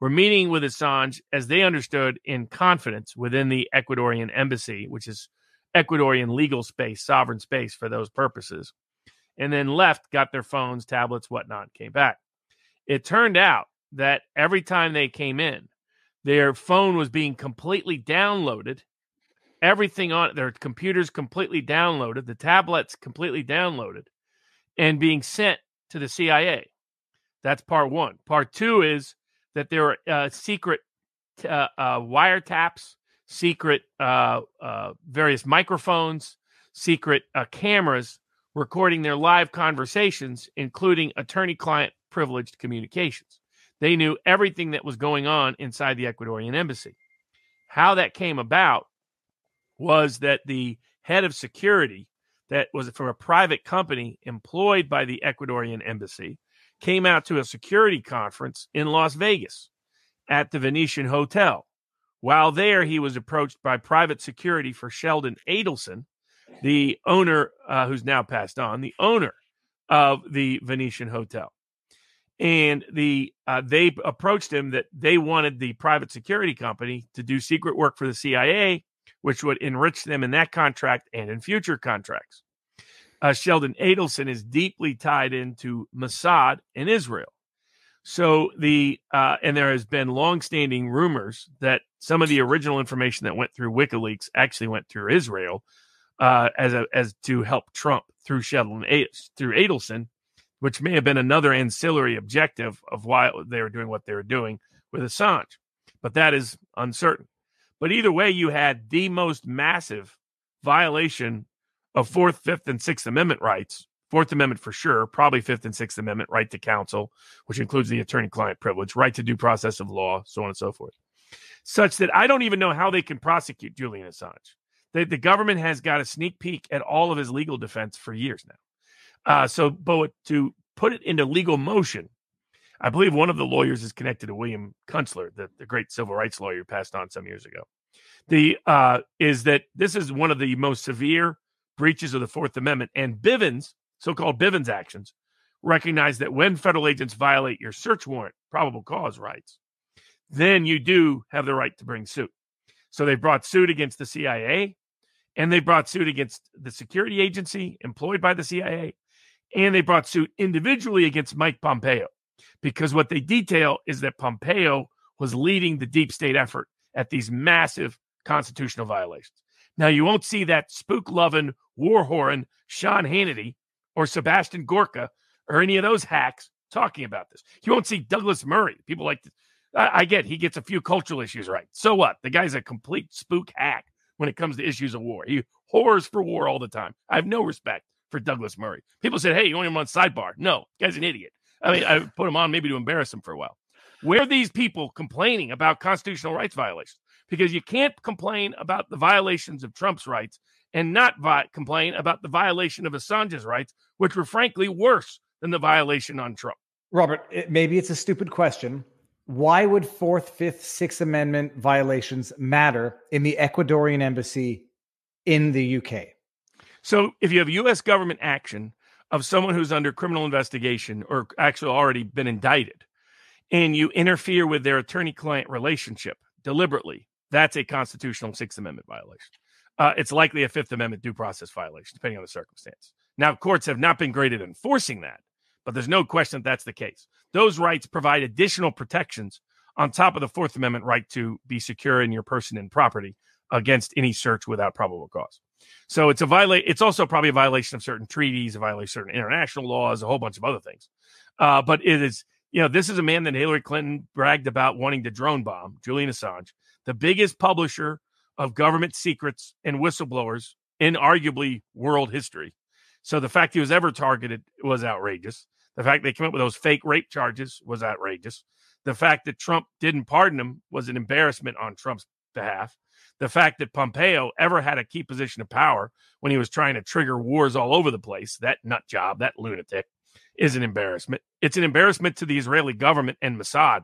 Were meeting with Assange as they understood in confidence within the Ecuadorian embassy, which is Ecuadorian legal space, sovereign space for those purposes, and then left, got their phones, tablets, whatnot, came back. It turned out that every time they came in, their phone was being completely downloaded. Everything on their computers completely downloaded, the tablets completely downloaded, and being sent to the CIA. That's part one. Part two is that there are uh, secret uh, uh, wiretaps, secret uh, uh, various microphones, secret uh, cameras recording their live conversations, including attorney client privileged communications. They knew everything that was going on inside the Ecuadorian embassy. How that came about was that the head of security, that was from a private company employed by the Ecuadorian embassy, came out to a security conference in Las Vegas at the Venetian Hotel. While there, he was approached by private security for Sheldon Adelson, the owner, uh, who's now passed on, the owner of the Venetian Hotel and the uh, they approached him that they wanted the private security company to do secret work for the CIA, which would enrich them in that contract and in future contracts. Uh, Sheldon Adelson is deeply tied into Mossad in Israel. So the uh, and there has been longstanding rumors that some of the original information that went through WikiLeaks actually went through Israel uh, as a, as to help Trump through Sheldon through Adelson which may have been another ancillary objective of why they were doing what they were doing with Assange. But that is uncertain. But either way, you had the most massive violation of Fourth, Fifth, and Sixth Amendment rights. Fourth Amendment for sure, probably Fifth and Sixth Amendment, right to counsel, which includes the attorney client privilege, right to due process of law, so on and so forth. Such that I don't even know how they can prosecute Julian Assange. The, the government has got a sneak peek at all of his legal defense for years now. Uh, so, but to put it into legal motion, I believe one of the lawyers is connected to William Kunstler, the, the great civil rights lawyer passed on some years ago. The uh, is that this is one of the most severe breaches of the Fourth Amendment, and Bivens, so-called Bivens actions, recognize that when federal agents violate your search warrant probable cause rights, then you do have the right to bring suit. So they brought suit against the CIA, and they brought suit against the security agency employed by the CIA, and they brought suit individually against Mike Pompeo because what they detail is that Pompeo was leading the deep state effort at these massive constitutional violations. Now, you won't see that spook loving war horn Sean Hannity or Sebastian Gorka or any of those hacks talking about this. You won't see Douglas Murray. People like, I, I get he gets a few cultural issues right. So what? The guy's a complete spook hack when it comes to issues of war. He whores for war all the time. I have no respect for Douglas Murray. People said, hey, you want him on sidebar. No, guy's an idiot. I mean, I put him on maybe to embarrass him for a while. Where are these people complaining about constitutional rights violations? Because you can't complain about the violations of Trump's rights and not vi- complain about the violation of Assange's rights, which were frankly worse than the violation on Trump. Robert, it, maybe it's a stupid question. Why would Fourth, Fifth, Sixth Amendment violations matter in the Ecuadorian embassy in the UK? So if you have U.S. government action of someone who's under criminal investigation or actually already been indicted, and you interfere with their attorney client relationship deliberately, that's a constitutional Sixth Amendment violation. Uh, it's likely a Fifth Amendment due process violation, depending on the circumstance. Now, courts have not been great at enforcing that, but there's no question that that's the case. Those rights provide additional protections on top of the Fourth Amendment right to be secure in your person and property against any search without probable cause. So it's a violate. It's also probably a violation of certain treaties, a violation of certain international laws, a whole bunch of other things. Uh, but it is, you know, this is a man that Hillary Clinton bragged about wanting to drone bomb, Julian Assange, the biggest publisher of government secrets and whistleblowers in arguably world history. So the fact he was ever targeted was outrageous. The fact they came up with those fake rape charges was outrageous. The fact that Trump didn't pardon him was an embarrassment on Trump's behalf the fact that Pompeo ever had a key position of power when he was trying to trigger wars all over the place, that nut job, that lunatic, is an embarrassment. It's an embarrassment to the Israeli government and Mossad,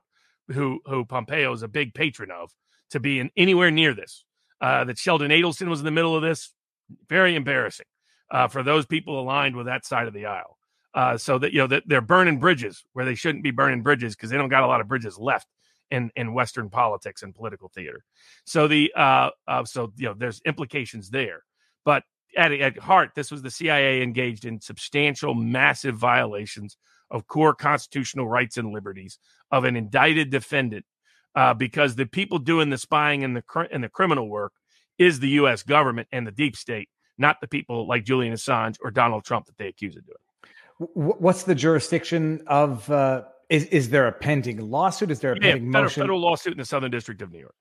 who who Pompeo is a big patron of, to be in anywhere near this. Uh, that Sheldon Adelson was in the middle of this, very embarrassing uh, for those people aligned with that side of the aisle. Uh, so that you know that they're burning bridges where they shouldn't be burning bridges because they don't got a lot of bridges left in in Western politics and political theater. So the uh, uh so you know there's implications there, but at at heart, this was the CIA engaged in substantial, massive violations of core constitutional rights and liberties of an indicted defendant, uh, because the people doing the spying and the cr- and the criminal work is the U.S. government and the deep state, not the people like Julian Assange or Donald Trump that they accuse of doing. What's the jurisdiction of? Uh, is is there a pending lawsuit? Is there a yeah, pending federal, motion? federal lawsuit in the Southern District of New York.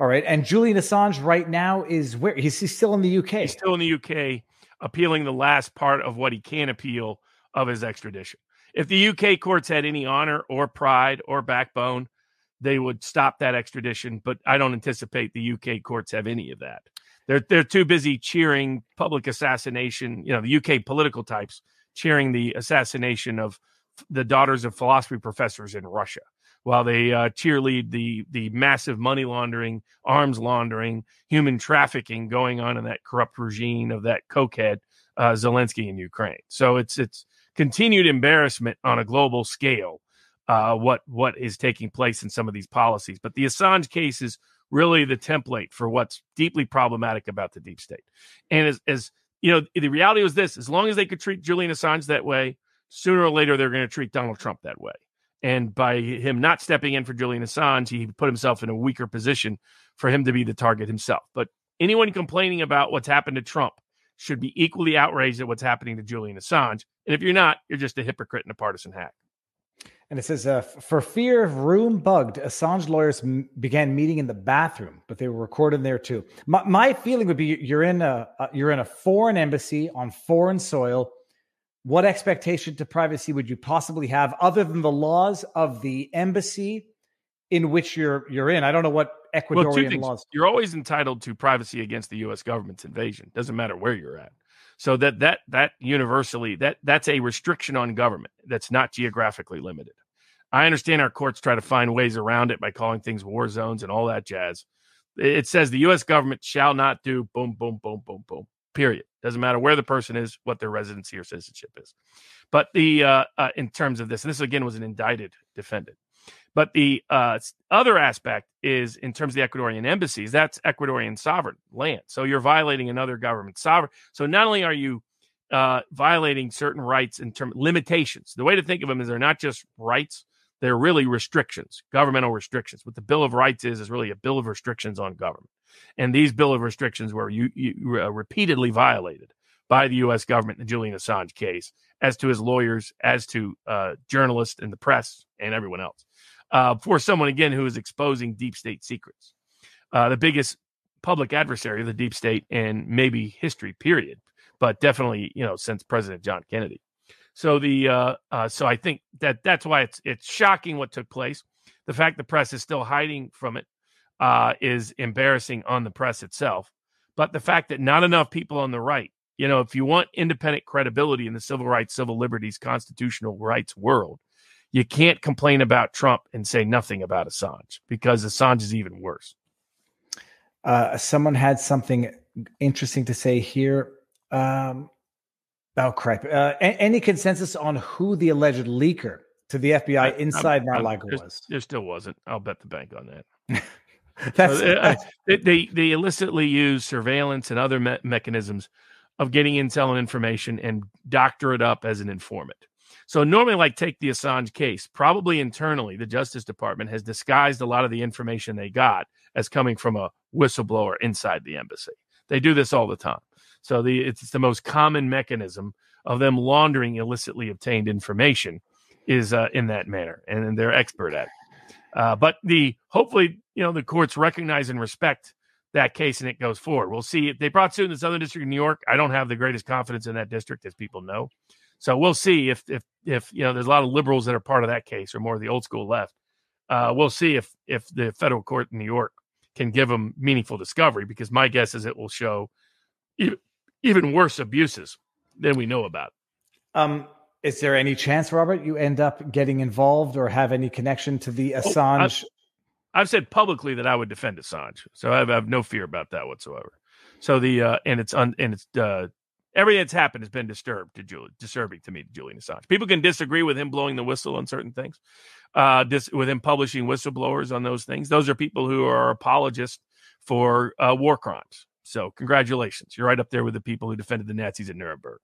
All right, and Julian Assange right now is where? He's, he's still in the UK. He's still in the UK, appealing the last part of what he can appeal of his extradition. If the UK courts had any honor or pride or backbone, they would stop that extradition. But I don't anticipate the UK courts have any of that. They're they're too busy cheering public assassination. You know, the UK political types cheering the assassination of the daughters of philosophy professors in Russia, while they uh, cheerlead the the massive money laundering, arms laundering, human trafficking going on in that corrupt regime of that cokehead uh, Zelensky in Ukraine. So it's it's continued embarrassment on a global scale. Uh, what what is taking place in some of these policies, but the Assange case is really the template for what's deeply problematic about the deep state. And as, as you know, the reality was this: as long as they could treat Julian Assange that way, sooner or later they're going to treat Donald Trump that way. And by him not stepping in for Julian Assange, he put himself in a weaker position for him to be the target himself. But anyone complaining about what's happened to Trump should be equally outraged at what's happening to Julian Assange. And if you're not, you're just a hypocrite and a partisan hack. And it says, uh, for fear of room bugged, Assange lawyers m- began meeting in the bathroom, but they were recorded there too. My, my feeling would be you're in a uh, you're in a foreign embassy on foreign soil. What expectation to privacy would you possibly have other than the laws of the embassy in which you're you're in? I don't know what Ecuadorian well, laws. You're always entitled to privacy against the U.S. government's invasion. Doesn't matter where you're at. So that that that universally that that's a restriction on government that's not geographically limited. I understand our courts try to find ways around it by calling things war zones and all that jazz. It says the U.S. government shall not do boom, boom, boom, boom, boom. Period. Doesn't matter where the person is, what their residency or citizenship is. But the uh, uh, in terms of this, and this again was an indicted defendant. But the uh, other aspect is in terms of the Ecuadorian embassies, that's Ecuadorian sovereign land. So you're violating another government sovereign. So not only are you uh, violating certain rights in terms limitations, the way to think of them is they're not just rights, they're really restrictions, governmental restrictions. What the Bill of Rights is is really a bill of restrictions on government, and these bill of restrictions were you, you uh, repeatedly violated by the U.S. government in the Julian Assange case, as to his lawyers, as to uh, journalists and the press and everyone else. Uh, for someone again who is exposing deep state secrets, uh, the biggest public adversary of the deep state in maybe history, period, but definitely you know since President John Kennedy. So the uh, uh, so I think that that's why it's it's shocking what took place. The fact the press is still hiding from it uh, is embarrassing on the press itself. But the fact that not enough people on the right, you know, if you want independent credibility in the civil rights, civil liberties, constitutional rights world, you can't complain about Trump and say nothing about Assange because Assange is even worse. Uh, someone had something interesting to say here. Um, Oh crap! Uh, any consensus on who the alleged leaker to the FBI inside Mar-a-Lago was? There still wasn't. I'll bet the bank on that. that's, uh, that's they they illicitly use surveillance and other me- mechanisms of getting intel and information and doctor it up as an informant. So normally, like take the Assange case, probably internally, the Justice Department has disguised a lot of the information they got as coming from a whistleblower inside the embassy. They do this all the time. So the it's the most common mechanism of them laundering illicitly obtained information is uh, in that manner, and they're expert at it. Uh, but the hopefully you know the courts recognize and respect that case and it goes forward. We'll see if they brought suit in the Southern District of New York. I don't have the greatest confidence in that district, as people know. So we'll see if if if you know there's a lot of liberals that are part of that case or more of the old school left. Uh, we'll see if if the federal court in New York can give them meaningful discovery because my guess is it will show even worse abuses than we know about. Um, is there any chance, Robert, you end up getting involved or have any connection to the Assange? Oh, I've, I've, said publicly that I would defend Assange, so I have, I have no fear about that whatsoever. So the uh, and it's un, and it's uh, everything that's happened has been disturbed to Julie, disturbing to me, to Julian Assange. People can disagree with him blowing the whistle on certain things, uh, dis- with him publishing whistleblowers on those things. Those are people who are apologists for uh, war crimes. So congratulations, you're right up there with the people who defended the Nazis at Nuremberg.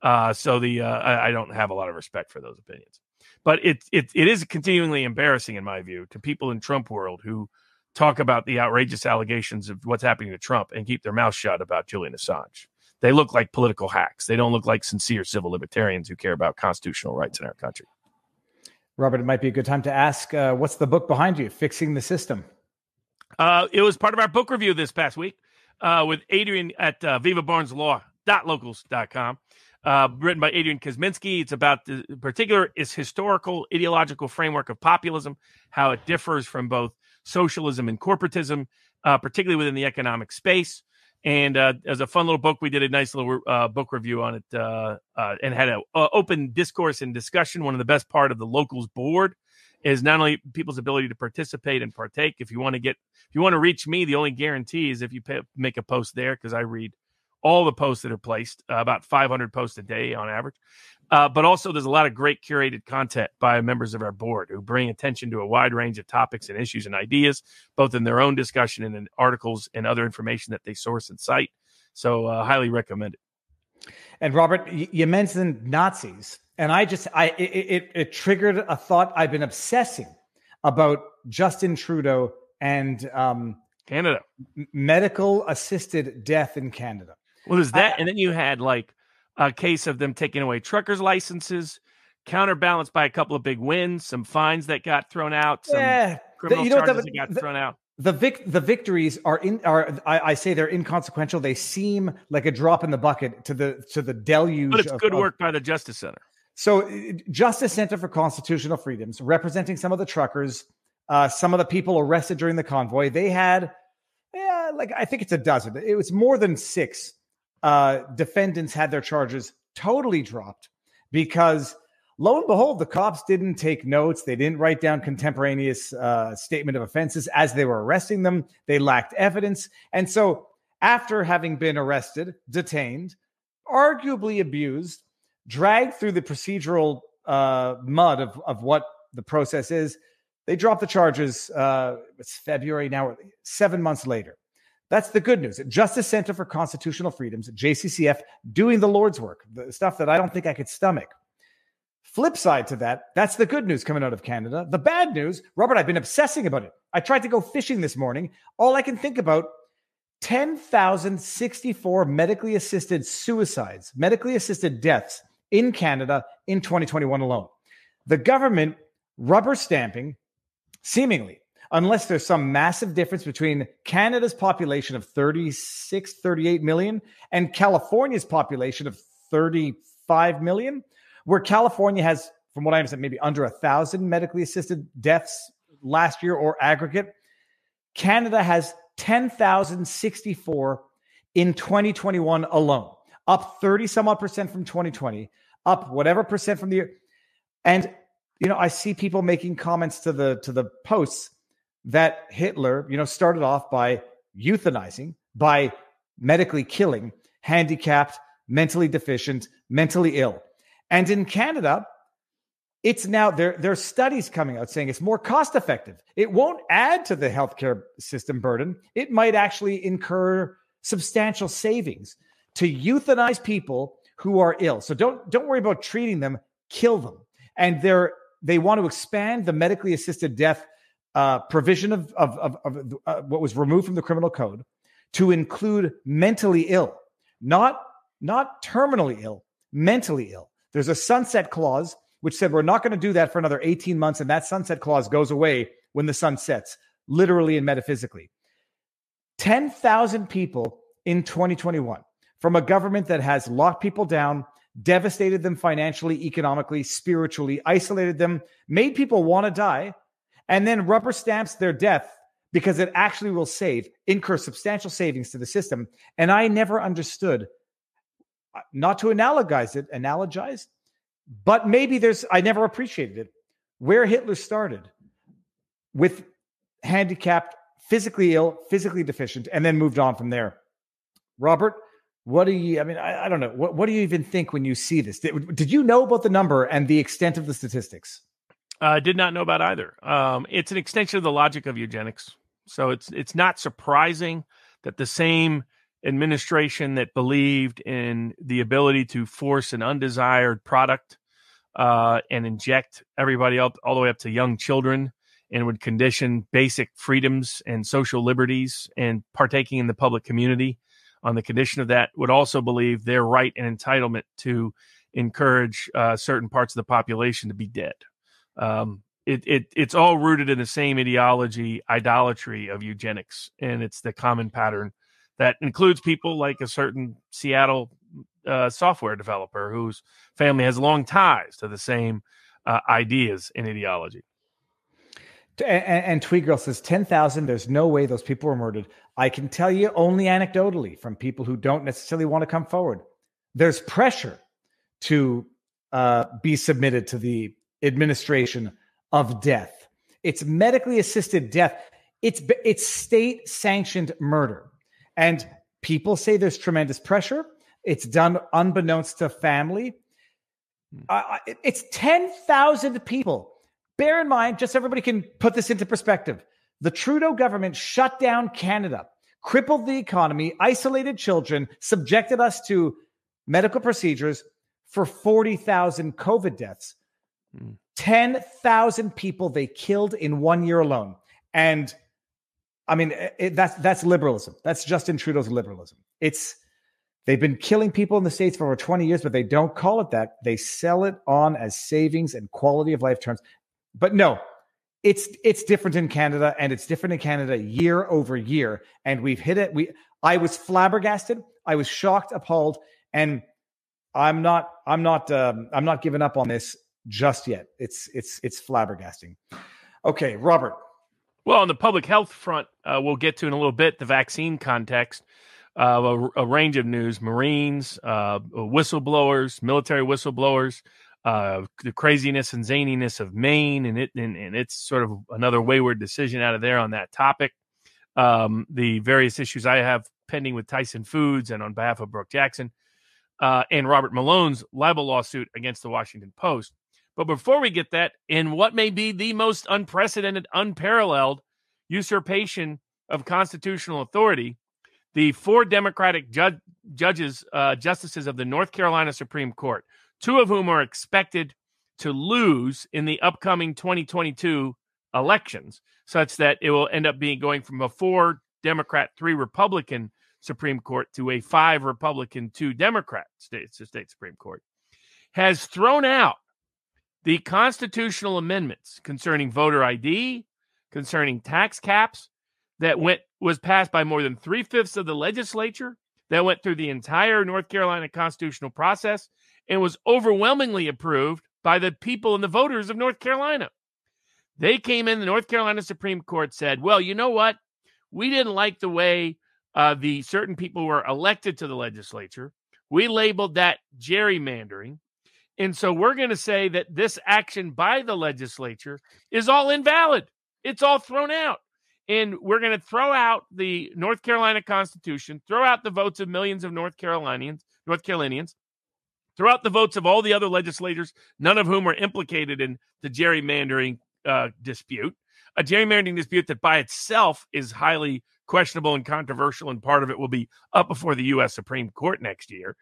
Uh, so the uh, I, I don't have a lot of respect for those opinions, but it it it is continually embarrassing in my view to people in Trump world who talk about the outrageous allegations of what's happening to Trump and keep their mouth shut about Julian Assange. They look like political hacks. They don't look like sincere civil libertarians who care about constitutional rights in our country. Robert, it might be a good time to ask uh, what's the book behind you, Fixing the System? Uh, it was part of our book review this past week uh, with Adrian at uh, uh, written by Adrian Kuzminski. It's about the particular its historical ideological framework of populism, how it differs from both socialism and corporatism, uh, particularly within the economic space. And uh, as a fun little book, we did a nice little uh, book review on it uh, uh, and had an open discourse and discussion. One of the best part of the locals board is not only people's ability to participate and partake. If you want to get, if you want to reach me, the only guarantee is if you pay, make a post there because I read all the posts that are placed, uh, about 500 posts a day on average. Uh, but also, there's a lot of great curated content by members of our board who bring attention to a wide range of topics and issues and ideas, both in their own discussion and in articles and other information that they source and cite. So, uh, highly recommend it. And Robert, you mentioned Nazis, and I just, I it, it, it triggered a thought. I've been obsessing about Justin Trudeau and um, Canada medical assisted death in Canada. Well, there's that, I, and then you had like a case of them taking away truckers' licenses, counterbalanced by a couple of big wins, some fines that got thrown out, some yeah, criminal you know, charges the, that got the, thrown out. The vic- the victories are in are I, I, say they're inconsequential. They seem like a drop in the bucket to the to the deluge. But it's of, good work of, by the Justice Center. So, Justice Center for Constitutional Freedoms, representing some of the truckers, uh, some of the people arrested during the convoy, they had, yeah, like I think it's a dozen. It was more than six uh, defendants had their charges totally dropped because lo and behold, the cops didn't take notes. They didn't write down contemporaneous uh, statement of offenses as they were arresting them. They lacked evidence. And so, after having been arrested, detained, arguably abused, dragged through the procedural uh, mud of, of what the process is, they dropped the charges. Uh, it's February now, seven months later. That's the good news. Justice Center for Constitutional Freedoms, JCCF, doing the Lord's work, the stuff that I don't think I could stomach. Flip side to that, that's the good news coming out of Canada. The bad news, Robert, I've been obsessing about it. I tried to go fishing this morning. All I can think about 10,064 medically assisted suicides, medically assisted deaths in Canada in 2021 alone. The government rubber stamping, seemingly unless there's some massive difference between Canada's population of 36, 38 million and California's population of 35 million, where California has, from what I understand, maybe under a thousand medically assisted deaths last year or aggregate. Canada has 10,064 in 2021 alone, up 30 some odd percent from 2020, up whatever percent from the year. And you know, I see people making comments to the to the posts that Hitler, you know, started off by euthanizing, by medically killing handicapped, mentally deficient, mentally ill. And in Canada, it's now there there's studies coming out saying it's more cost effective. It won't add to the healthcare system burden. It might actually incur substantial savings to euthanize people who are ill. So don't don't worry about treating them, kill them. And they're they want to expand the medically assisted death uh, provision of, of, of, of uh, what was removed from the criminal code to include mentally ill, not, not terminally ill, mentally ill. There's a sunset clause which said we're not going to do that for another 18 months, and that sunset clause goes away when the sun sets, literally and metaphysically. 10,000 people in 2021 from a government that has locked people down, devastated them financially, economically, spiritually, isolated them, made people want to die, and then rubber stamps their death because it actually will save, incur substantial savings to the system. And I never understood, uh, not to analogize it, analogize, but maybe there's, I never appreciated it, where Hitler started with handicapped, physically ill, physically deficient, and then moved on from there. Robert, What do you? I mean, I, I don't know. What What do you even think when you see this? Did, did you know about the number and the extent of the statistics? I uh, did not know about either. Um, it's an extension of the logic of eugenics, so it's it's not surprising that the same administration that believed in the ability to force an undesired product uh, and inject everybody up all the way up to young children and would condition basic freedoms and social liberties and partaking in the public community on the condition of that would also believe their right and entitlement to encourage uh, certain parts of the population to be dead. Um, it, it it's all rooted in the same ideology, idolatry of eugenics, and it's the common pattern that includes people like a certain Seattle uh, software developer whose family has long ties to the same uh, ideas and ideology. And, and Girl says 10,000. There's no way those people were murdered. I can tell you only anecdotally from people who don't necessarily want to come forward. There's pressure to uh, be submitted to the administration of death. It's medically assisted death. It's it's state sanctioned murder, and people say there's tremendous pressure. It's done unbeknownst to family. Uh, it's ten thousand people Bear in mind, just so everybody can put this into perspective, the Trudeau government shut down Canada, crippled the economy, isolated children, subjected us to medical procedures for 40,000 COVID deaths. Mm. 10,000 people they killed in one year alone. And I mean, it, that's that's liberalism. That's Justin Trudeau's liberalism. It's they've been killing people in the states for over 20 years, but they don't call it that. They sell it on as savings and quality of life terms but no, it's it's different in Canada, and it's different in Canada year over year. And we've hit it. We I was flabbergasted. I was shocked, appalled, and I'm not I'm not um, I'm not giving up on this just yet. It's it's it's flabbergasting. Okay, Robert. Well, on the public health front, uh, we'll get to in a little bit the vaccine context. Uh, a, a, range of news: Marines, uh, whistleblowers, military whistleblowers, uh, the craziness and zaniness of Maine, and it and, and, it's sort of another wayward decision out of there on that topic. Um, the various issues I have pending with Tyson Foods and on behalf of Brook Jackson uh, and Robert Malone's libel lawsuit against the Washington Post. But before we get that, in what may be the most unprecedented, unparalleled usurpation of constitutional authority, the four Democratic ju- judges, uh, justices of the North Carolina Supreme Court, two of whom are expected to lose in the upcoming 2022 elections, such that it will end up being going from a four Democrat, three Republican Supreme Court to a five Republican, two Democrat state, state Supreme Court, has thrown out the constitutional amendments concerning voter ID, concerning tax caps, that went was passed by more than three fifths of the legislature, that went through the entire North Carolina constitutional process, and was overwhelmingly approved by the people and the voters of North Carolina. They came in, the North Carolina Supreme Court said, well, you know what? We didn't like the way uh, the certain people were elected to the legislature. We labeled that gerrymandering. And so we're going to say that this action by the legislature is all invalid. It's all thrown out. And we're going to throw out the North Carolina Constitution, throw out the votes of millions of North Carolinians, North Carolinians, throughout the votes of all the other legislators, none of whom were implicated in the gerrymandering uh, dispute, a gerrymandering dispute that by itself is highly questionable and controversial, and part of it will be up before the U.S. Supreme Court next year.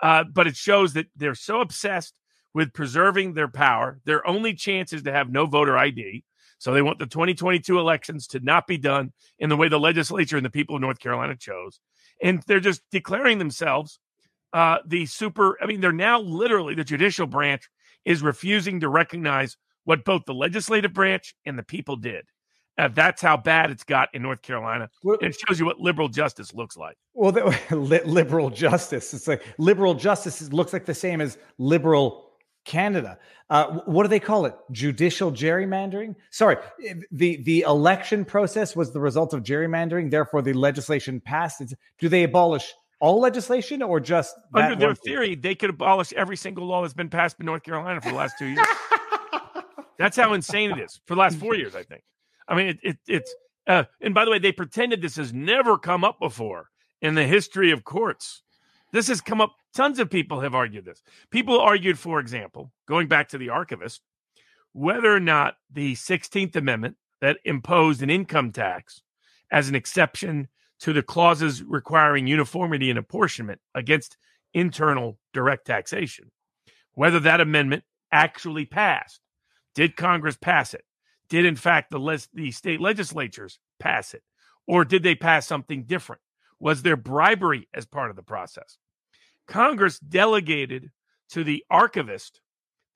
Uh, but it shows that they're so obsessed with preserving their power. Their only chance is to have no voter ID. So they want the 2022 elections to not be done in the way the legislature and the people of North Carolina chose. And they're just declaring themselves uh, the super, I mean, they're now literally the judicial branch is refusing to recognize what both the legislative branch and the people did. Uh, that's how bad it's got in North Carolina. Well, and it shows you what liberal justice looks like. Well, the, liberal justice. It's like liberal justice looks like the same as liberal Canada. Uh, what do they call it? Judicial gerrymandering. Sorry, the the election process was the result of gerrymandering. Therefore, the legislation passed. It's, do they abolish all legislation or just under their theory they could abolish every single law that's been passed in north carolina for the last two years that's how insane it is for the last four years i think i mean it, it, it's uh, and by the way they pretended this has never come up before in the history of courts This has come up. Tons of people have argued this. People argued, for example, going back to the archivist, whether or not the 16th Amendment that imposed an income tax as an exception to the clauses requiring uniformity and apportionment against internal direct taxation, whether that amendment actually passed. Did Congress pass it? Did, in fact, the, list, the state legislatures pass it? Or did they pass something different? Was there bribery as part of the process? Congress delegated to the archivist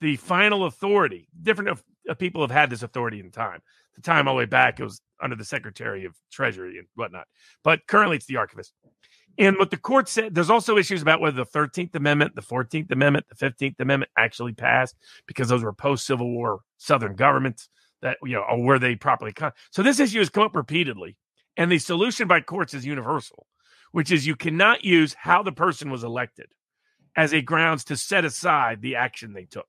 the final authority. Different people have had this authority in time. The time all the way back, it was under the Secretary of Treasury and whatnot. But currently, it's the archivist. And what the court said, there's also issues about whether the 13th Amendment, the 14th Amendment, the 15th Amendment actually passed because those were post Civil War Southern governments that, you know, or were they properly. Con- so this issue has come up repeatedly. And the solution by courts is universal, which is you cannot use how the person was elected as a grounds to set aside the action they took.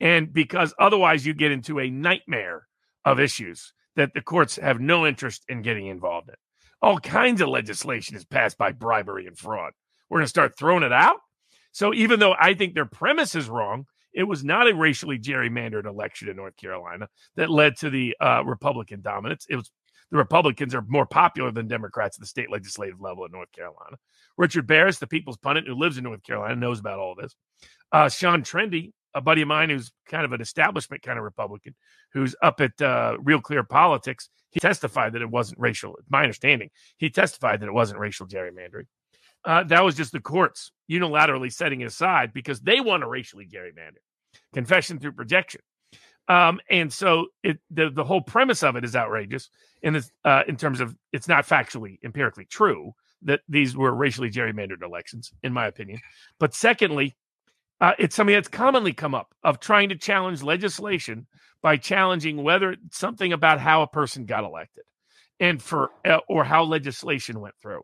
And because otherwise you get into a nightmare of issues that the courts have no interest in getting involved in. All kinds of legislation is passed by bribery and fraud. We're going to start throwing it out. So even though I think their premise is wrong, it was not a racially gerrymandered election in North Carolina that led to the uh, Republican dominance. It was the Republicans are more popular than Democrats at the state legislative level in North Carolina. Richard Baris, the people's pundit who lives in North Carolina, knows about all this. Uh, Sean Trende, a buddy of mine who's kind of an establishment kind of Republican, who's up at uh, Real Clear Politics, he testified that it wasn't racial. My understanding, he testified that it wasn't racial gerrymandering. Uh, that was just the courts unilaterally setting it aside because they want to racially gerrymander. Confession through projection. Um, and so it the, the whole premise of it is outrageous in this uh, in terms of it's not factually empirically true that these were racially gerrymandered elections, in my opinion. But secondly, uh, it's something that's commonly come up of trying to challenge legislation by challenging whether something about how a person got elected and for uh, or how legislation went through.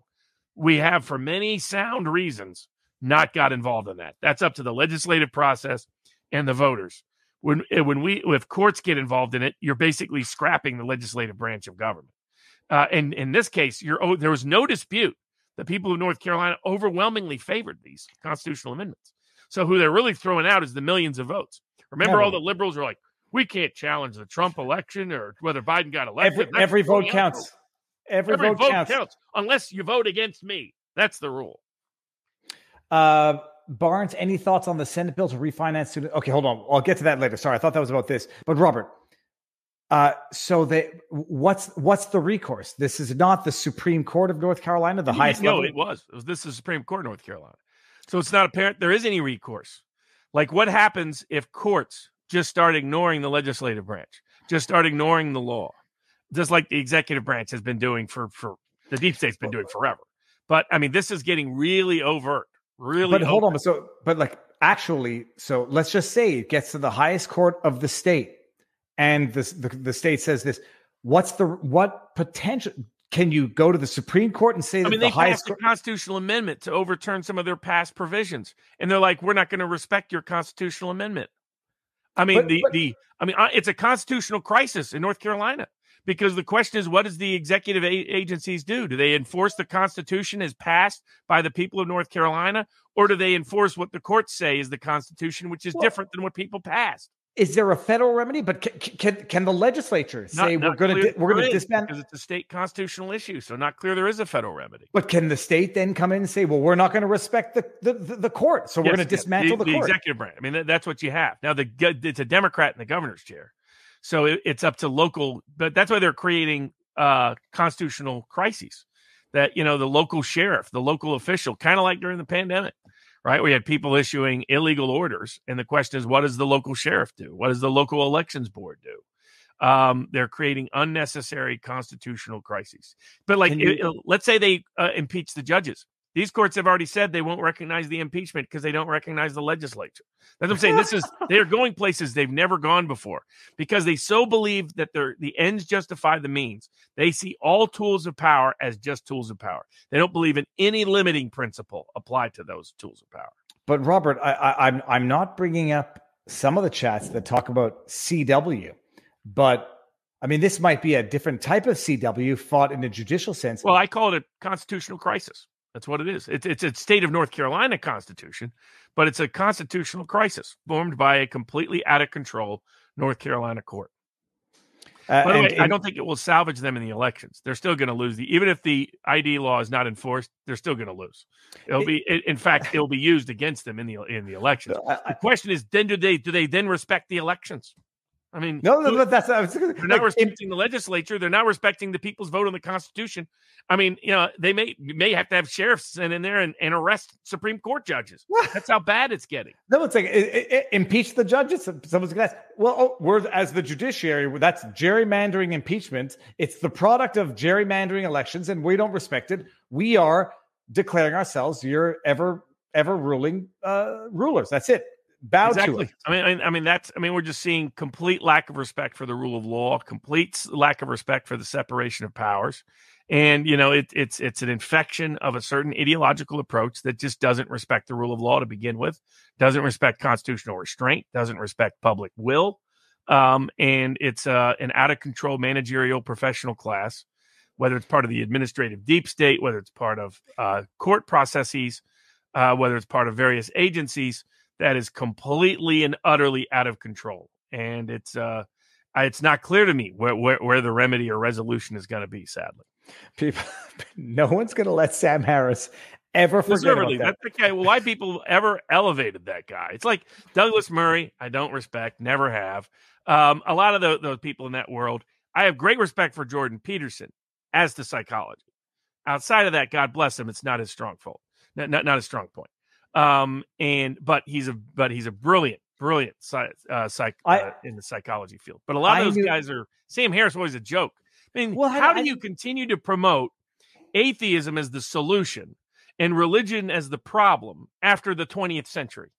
We have, for many sound reasons, not got involved in that. That's up to the legislative process and the voters. When eh, when we if courts get involved in it, you're basically scrapping the legislative branch of government. Uh, and in this case, you're oh, there was no dispute The people of North Carolina overwhelmingly favored these constitutional amendments. So who they're really throwing out is the millions of votes. Remember, yeah. all the liberals are like, we can't challenge the Trump election or whether Biden got elected. Every, every vote counts. Every, every vote, vote counts. counts. unless you vote against me. That's the rule. Uh, Barnes, any thoughts on the Senate bill to refinance student? Okay, hold on. I'll get to that later. Sorry, I thought that was about this. But Robert, uh, so they what's what's the recourse? This is not the Supreme Court of North Carolina, the highest. No, level? it was. it was. This is the Supreme Court of North Carolina. So it's not apparent there is any recourse. Like what happens if courts just start ignoring the legislative branch, just start ignoring the law, just like the executive branch has been doing for for the deep state's been doing forever. But I mean, this is getting really overt. Really, but hold on. So, but like actually, so let's just say it gets to the highest court of the state, and this the, the state says this. What's the what potential? Can you go to the Supreme Court and say that I mean, the they highest passed a constitutional amendment to overturn some of their past provisions, and they're like, "We're not going to respect your constitutional amendment." I mean, but, the but, the I mean, it's a constitutional crisis in North Carolina because the question is, what does the executive a- agencies do? Do they enforce the Constitution as passed by the people of North Carolina, or do they enforce what the courts say is the Constitution, which is well, different than what people passed? Is there a federal remedy? But can can, can the legislature say not, we're going to we're going to disband because it's a state constitutional issue? So not clear there is a federal remedy. But can the state then come in and say, well, we're not going to respect the the, the, the court, so we're going to yes. dismantle the, the, executive branch. I mean, that, that's what you have now. The it's a Democrat in the governor's chair, so it, it's up to local. But that's why they're creating uh, constitutional crises. That you know the local sheriff, the local official, kind of like during the pandemic right? We had people issuing illegal orders. And the question is, what does the local sheriff do? What does the local elections board do? Um, they're creating unnecessary constitutional crises. But like, you, it, let's say they uh, impeach the judges. These courts have already said they won't recognize the impeachment because they don't recognize the legislature. That's what I'm saying. This is they're going places they've never gone before because they so believe that they're the ends justify the means. They see all tools of power as just tools of power. They don't believe in any limiting principle applied to those tools of power. But Robert, I, I, I'm I'm not bringing up some of the chats that talk about CW, but I mean, this might be a different type of CW fought in a judicial sense. Well, I call it a constitutional crisis. That's what it is. It's it's a state of North Carolina constitution, but it's a constitutional crisis formed by a completely out of control North Carolina court. Uh, By the way, and, I don't think it will salvage them in the elections. They're still going to lose. The, even if the ID law is not enforced, they're still going to lose. It'll it, be, in fact, it'll be used against them in the in the elections. The question is, then do they do they then respect the elections? I mean, no, no, that's I was, they're like, not respecting the legislature. They're not respecting the people's vote on the Constitution. I mean, you know, they may may have to have sheriffs sent in there and, and arrest Supreme Court judges. That's how bad it's getting. No, it's like it, it, impeach the judges. Someone's going to ask, well, oh, we're as the judiciary. That's gerrymandering impeachment. It's the product of gerrymandering elections, and we don't respect it. We are declaring ourselves your ever ever ruling uh, rulers. That's it bow exactly. to it. I mean, I mean that's. I mean, we're just seeing complete lack of respect for the rule of law, complete lack of respect for the separation of powers, and you know, it, it's it's an infection of a certain ideological approach that just doesn't respect the rule of law to begin with, doesn't respect constitutional restraint, doesn't respect public will, um, and it's uh, an out of control managerial professional class. Whether it's part of the administrative deep state, whether it's part of uh, court processes, uh, whether it's part of various agencies, that is completely and utterly out of control. And it's uh it's not clear to me where where, where the remedy or resolution is going to be, sadly. People no one's going to let Sam Harris ever forget about that. That's okay. Well, why people ever elevated that guy? It's like Douglas Murray. I don't respect, never have. Um, a lot of the, those people in that world, I have great respect for Jordan Peterson as the psychology. Outside of that, God bless him, it's not his strong fault, not, not, not a strong point. Um, and but he's a but he's a brilliant, brilliant uh, psych I, uh, in the psychology field. But a lot of those knew, guys are Sam Harris always a joke. I mean, well, how I, do you continue to promote atheism as the solution and religion as the problem after the 20th century?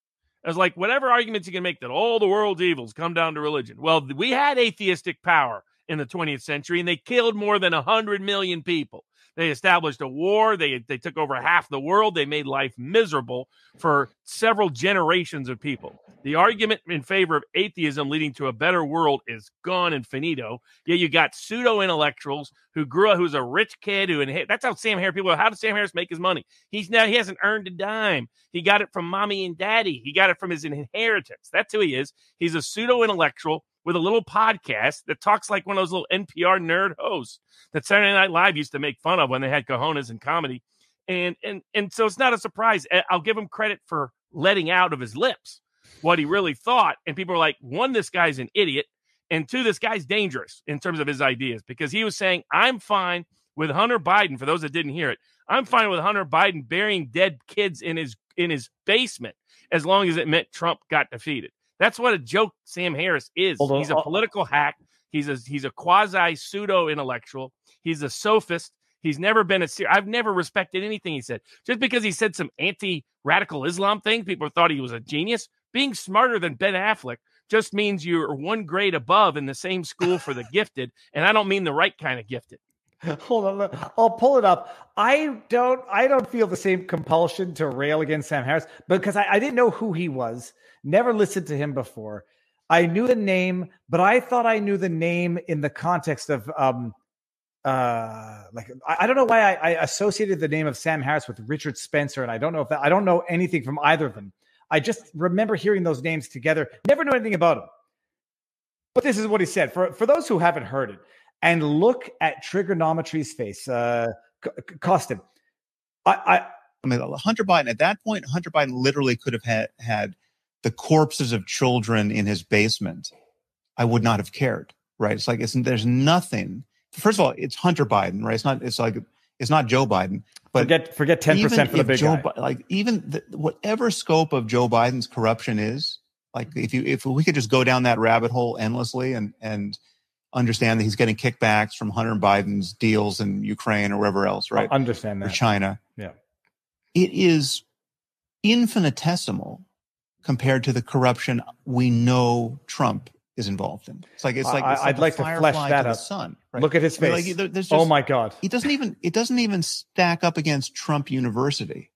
As like whatever arguments you can make that all the world's evils come down to religion. Well, we had atheistic power in the 20th century and they killed more than 100 million people. They established a war. They they took over half the world. They made life miserable for several generations of people. The argument in favor of atheism leading to a better world is gone and finito. Yet you got pseudo intellectuals who grew up, who's a rich kid who inherit. That's how Sam Harris. People, how did Sam Harris make his money? He's now he hasn't earned a dime. He got it from mommy and daddy. He got it from his inheritance. That's who he is. He's a pseudo intellectual with a little podcast that talks like one of those little NPR nerd hosts that Saturday Night Live used to make fun of when they had cojones in comedy. And and and so it's not a surprise. I'll give him credit for letting out of his lips what he really thought. And people are like, one, this guy's an idiot, and two, this guy's dangerous in terms of his ideas because he was saying, I'm fine with Hunter Biden. For those that didn't hear it, I'm fine with Hunter Biden burying dead kids in his in his basement as long as it meant Trump got defeated. That's what a joke Sam Harris is. He's a uh, political hack. He's a he's a quasi pseudo intellectual. He's a sophist. He's never been a ser- I've never respected anything he said. Just because he said some anti radical Islam thing, people thought he was a genius. Being smarter than Ben Affleck just means you're one grade above in the same school for the gifted, and I don't mean the right kind of gifted. Hold on, I'll pull it up. I don't, I don't feel the same compulsion to rail against Sam Harris because I, I didn't know who he was. Never listened to him before. I knew the name, but I thought I knew the name in the context of um uh like I, I don't know why I, I, associated the name of Sam Harris with Richard Spencer, and I don't know if that I don't know anything from either of them. I just remember hearing those names together, never knew anything about them. But this is what he said for for those who haven't heard it, and look at Triggernometry's face, uh Costin. I, I I mean, Hunter Biden at that point, Hunter Biden literally could have had had the corpses of children in his basement, I would not have cared. Right? It's like it's, there's nothing. First of all, it's Hunter Biden, right? It's not. It's like it's not Joe Biden. But forget forget ten percent for the big Joe, guy. Like even the, whatever scope of Joe Biden's corruption is, like if you if we could just go down that rabbit hole endlessly and and understand that he's getting kickbacks from Hunter Biden's deals in Ukraine or wherever else, right? I understand that. Or China. Yeah. It is infinitesimal compared to the corruption we know Trump is involved in. It's like it's like, it's I, would like, to flesh that to up. Sun, right? Look at his face. I mean, like, oh just, oh my God! It doesn't even it doesn't even stack up against Trump University,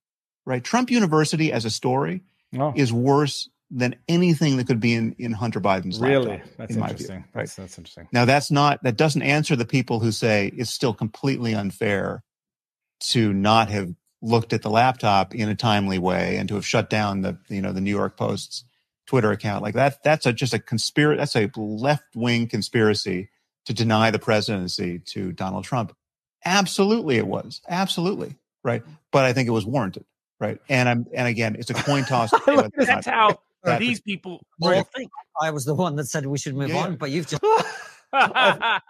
right? Trump University as a story oh. is worse than anything that could be in, in Hunter Biden's life. really. Laptop, that's in interesting. View, right? That's, that's interesting. Now that's not that doesn't answer the people who say it's still completely unfair to not have looked at the laptop in a timely way and to have shut down the you know the New York Post's Twitter account like that that's a, just a conspiracy that's a left wing conspiracy to deny the presidency to Donald Trump. Absolutely, it was absolutely right, but I think it was warranted, right? And I'm and again, it's a coin toss. that's how that, these people all think. I was the one that said we should move yeah. on, but you've just. I'll,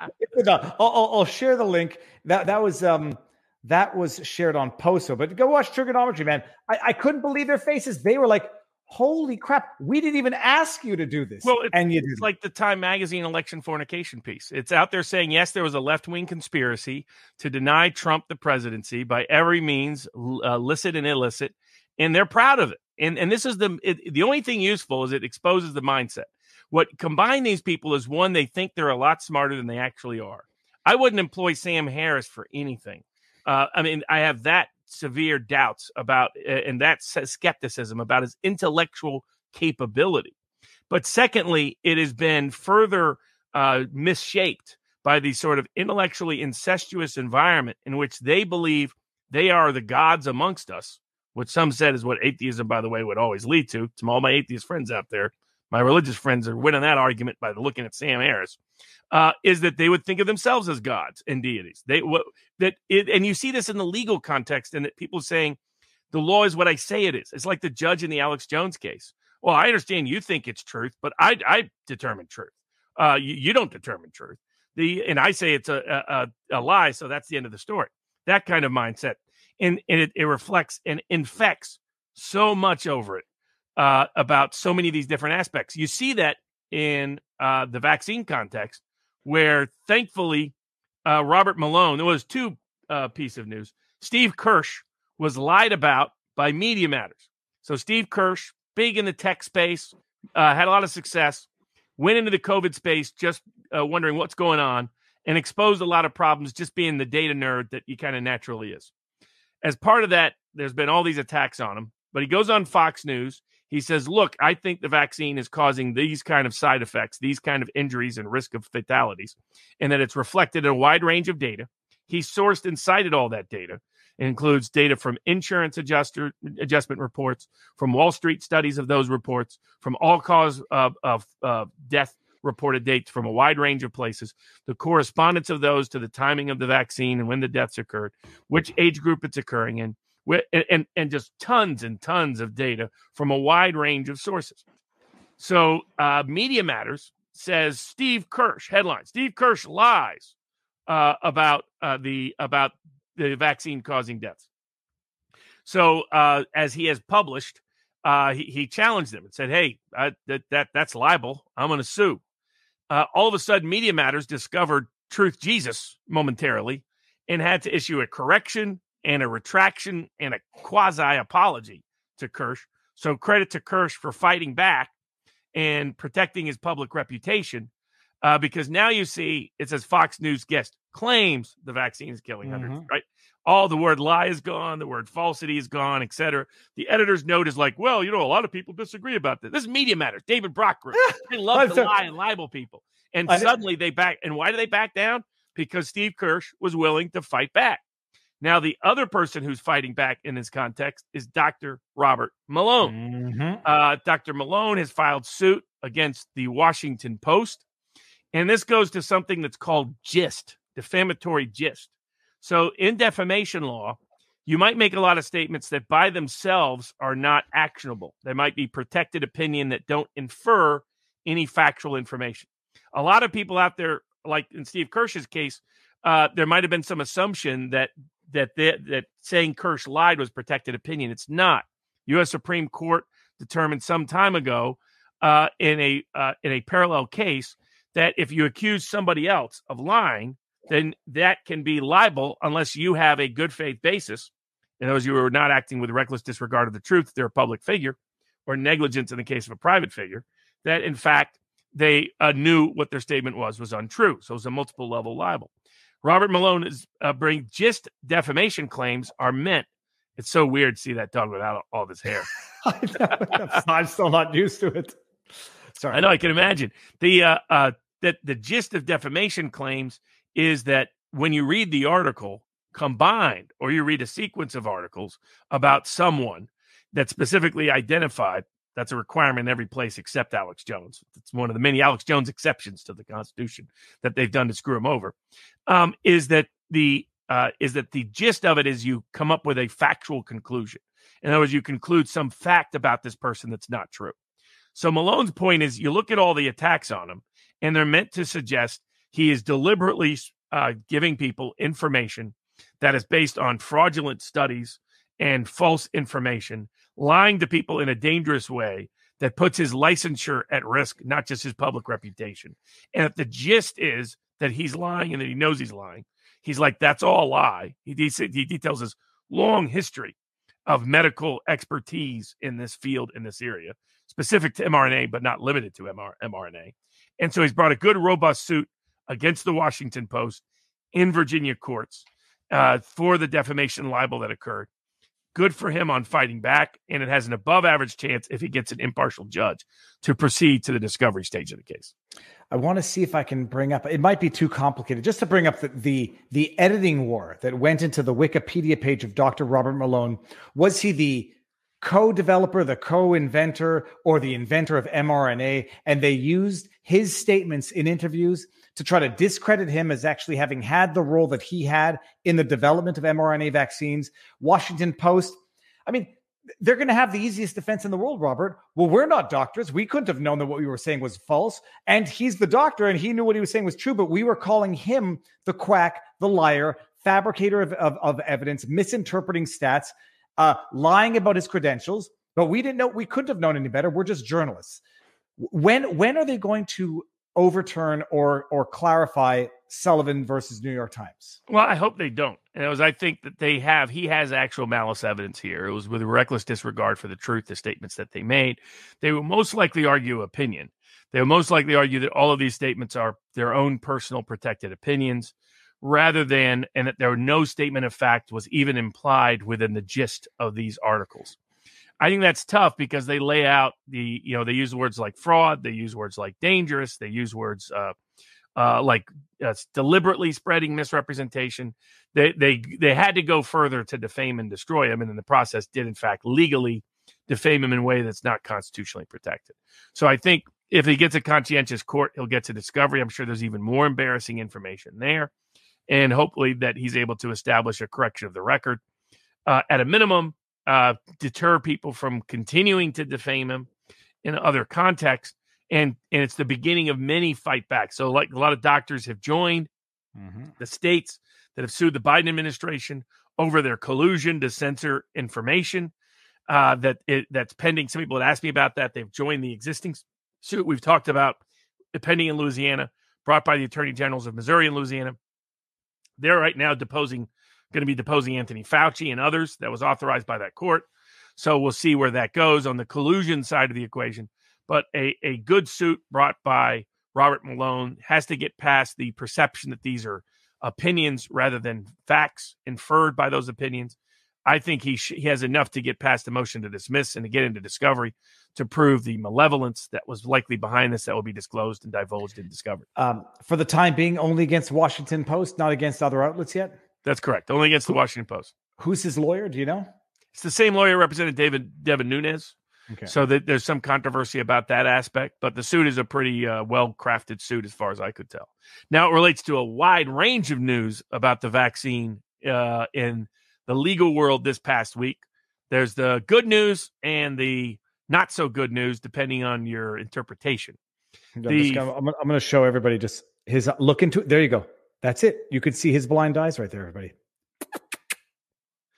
I'll, I'll, share the link. That that was um that was shared on Poso. But go watch Triggernometry, man. I, I couldn't believe their faces. They were like, holy crap, we didn't even ask you to do this. Well, and you it's like the Time Magazine election fornication piece. It's out there saying, yes, there was a left wing conspiracy to deny Trump the presidency by every means, uh, licit and illicit, and they're proud of it. And and this is the it, the only thing useful is it exposes the mindset. What combine these people is one, they think they're a lot smarter than they actually are. I wouldn't employ Sam Harris for anything. Uh, I mean, I have that severe doubts about and that skepticism about his intellectual capability. But secondly, it has been further uh, misshaped by the sort of intellectually incestuous environment in which they believe they are the gods amongst us, which some said is what atheism, by the way, would always lead to. To all my atheist friends out there, my religious friends are winning that argument by looking at Sam Harris uh, is that they would think of themselves as gods and deities. They what that it, and you see this in the legal context, and that people saying the law is what I say it is. It's like the judge in the Alex Jones case. Well, I understand you think it's truth, but I I determine truth. Uh, you, you don't determine truth. The and I say it's a, a a lie, so that's the end of the story. That kind of mindset, and, and it, it reflects and infects so much over it uh, about so many of these different aspects. You see that in uh, the vaccine context, where thankfully uh, Robert Malone, there was two uh, piece of news. Steve Kirsch was lied about by Media Matters. So Steve Kirsch, big in the tech space, uh, had a lot of success, went into the COVID space just uh, wondering what's going on, and exposed a lot of problems just being the data nerd that he kind of naturally is. As part of that, there's been all these attacks on him, but he goes on Fox News he says, Look, I think the vaccine is causing these kind of side effects, these kind of injuries and risk of fatalities, and that it's reflected in a wide range of data. He sourced and cited all that data. It includes data from insurance adjuster adjustment reports, from Wall Street studies of those reports, from all cause of, of uh, death reported dates from a wide range of places, the correspondence of those to the timing of the vaccine and when the deaths occurred, which age group it's occurring in, and, and just tons and tons of data from a wide range of sources. So, uh, Media Matters says Steve Kirsch headline: Steve Kirsch lies uh, about uh, the about the vaccine causing deaths. So, uh, as he has published, uh, he, he challenged them and said, "Hey, that that that's libel. I'm going to sue." Uh, all of a sudden, Media Matters discovered Truth Jesus momentarily and had to issue a correction and a retraction and a quasi apology to Kirsch. So credit to Kirsch for fighting back and protecting his public reputation. Uh, because now you see it says Fox News guest claims the vaccine is killing hundreds, mm-hmm. right? All the word lie is gone, the word falsity is gone, etc. The editor's note is like, well, you know, a lot of people disagree about this. This is Media Matters, David Brock They love to lie and libel people. And suddenly they back. And why do they back down? Because Steve Kirsch was willing to fight back. Now, the other person who's fighting back in this context is Dr. Robert Malone. Mm-hmm. Uh, Dr. Malone has filed suit against the Washington Post. And this goes to something that's called gist, defamatory gist. So, in defamation law, you might make a lot of statements that by themselves are not actionable. They might be protected opinion that don't infer any factual information. A lot of people out there, like in Steve Kirsch's case, uh, there might have been some assumption that that that saying Kirsch lied was protected opinion. It's not. U.S. Supreme Court determined some time ago uh, in a uh, in a parallel case that if you accuse somebody else of lying, then that can be libel unless you have a good faith basis. In those you are not acting with reckless disregard of the truth, they're a public figure, or negligence in the case of a private figure, that in fact they uh, knew what their statement was was untrue. So it's a multiple level libel. Robert Malone is uh, bring just defamation claims are meant. It's so weird to see that dog without all of his hair. I'm still not used to it. Sorry, I know. I can imagine the uh, uh, that the gist of defamation claims is that when you read the article, combined or you read a sequence of articles about someone that specifically identified that's a requirement in every place except Alex Jones. It's one of the many Alex Jones exceptions to the Constitution that they've done to screw him over. Um, is that the uh, is that the gist of it is you come up with a factual conclusion. In other words, you conclude some fact about this person that's not true. So Malone's point is you look at all the attacks on him, and they're meant to suggest he is deliberately uh, giving people information that is based on fraudulent studies and false information, lying to people in a dangerous way that puts his licensure at risk, not just his public reputation. And if the gist is that he's lying and that he knows he's lying, he's like, that's all a lie. He, he, he details his long history of medical expertise in this field, in this area, specific to mRNA, but not limited to MR, mRNA. And so he's brought a good, robust suit against the Washington Post in Virginia courts uh, for the defamation libel that occurred. Good for him on fighting back, and it has an above average chance if he gets an impartial judge to proceed to the discovery stage of the case. I want to see if I can bring up. It might be too complicated. Just to bring up the the, the editing war that went into the Wikipedia page of Dr. Robert Malone. Was he the co-developer, the co-inventor, or the inventor of mRNA? And they used his statements in interviews to try to discredit him as actually having had the role that he had in the development of mRNA vaccines. Washington Post. I mean, they're going to have the easiest defense in the world, Robert. Well, we're not doctors. We couldn't have known that what we were saying was false. And he's the doctor, and he knew what he was saying was true, but we were calling him the quack, the liar, fabricator of, of, of evidence, misinterpreting stats, uh, lying about his credentials. But we didn't know, we couldn't have known any better. We're just journalists. When when are they going to overturn or or clarify Sullivan versus New York Times? Well, I hope they don't. And it was I think that they have he has actual malice evidence here. It was with reckless disregard for the truth, the statements that they made. They will most likely argue opinion. They will most likely argue that all of these statements are their own personal protected opinions rather than and that there no statement of fact was even implied within the gist of these articles. I think that's tough because they lay out the, you know, they use words like fraud, they use words like dangerous, they use words uh, uh, like uh, deliberately spreading misrepresentation. They they they had to go further to defame and destroy him, and in the process, did in fact legally defame him in a way that's not constitutionally protected. So I think if he gets a conscientious court, he'll get to discovery. I'm sure there's even more embarrassing information there, and hopefully that he's able to establish a correction of the record. Uh, at a minimum, uh, deter people from continuing to defame him in other contexts. And, and it's the beginning of many fight back. So, like a lot of doctors have joined mm-hmm. the states that have sued the Biden administration over their collusion to censor information uh, that it, that's pending. Some people had asked me about that. They've joined the existing suit we've talked about pending in Louisiana, brought by the attorney generals of Missouri and Louisiana. They're right now deposing going to be deposing Anthony Fauci and others. That was authorized by that court. So we'll see where that goes on the collusion side of the equation. But a, a good suit brought by Robert Malone has to get past the perception that these are opinions rather than facts inferred by those opinions. I think he sh- he has enough to get past the motion to dismiss and to get into discovery to prove the malevolence that was likely behind this that will be disclosed and divulged in discovery. Um, for the time being, only against Washington Post, not against other outlets yet. That's correct. Only against the Washington Post. Who's his lawyer? Do you know? It's the same lawyer represented David Devin Nunes. Okay. So that there's some controversy about that aspect, but the suit is a pretty uh, well crafted suit as far as I could tell. Now it relates to a wide range of news about the vaccine uh, in the legal world this past week. There's the good news and the not so good news, depending on your interpretation. I'm, the, gonna, I'm, I'm going to show everybody just his look into it. There you go. That's it. You could see his blind eyes right there, everybody.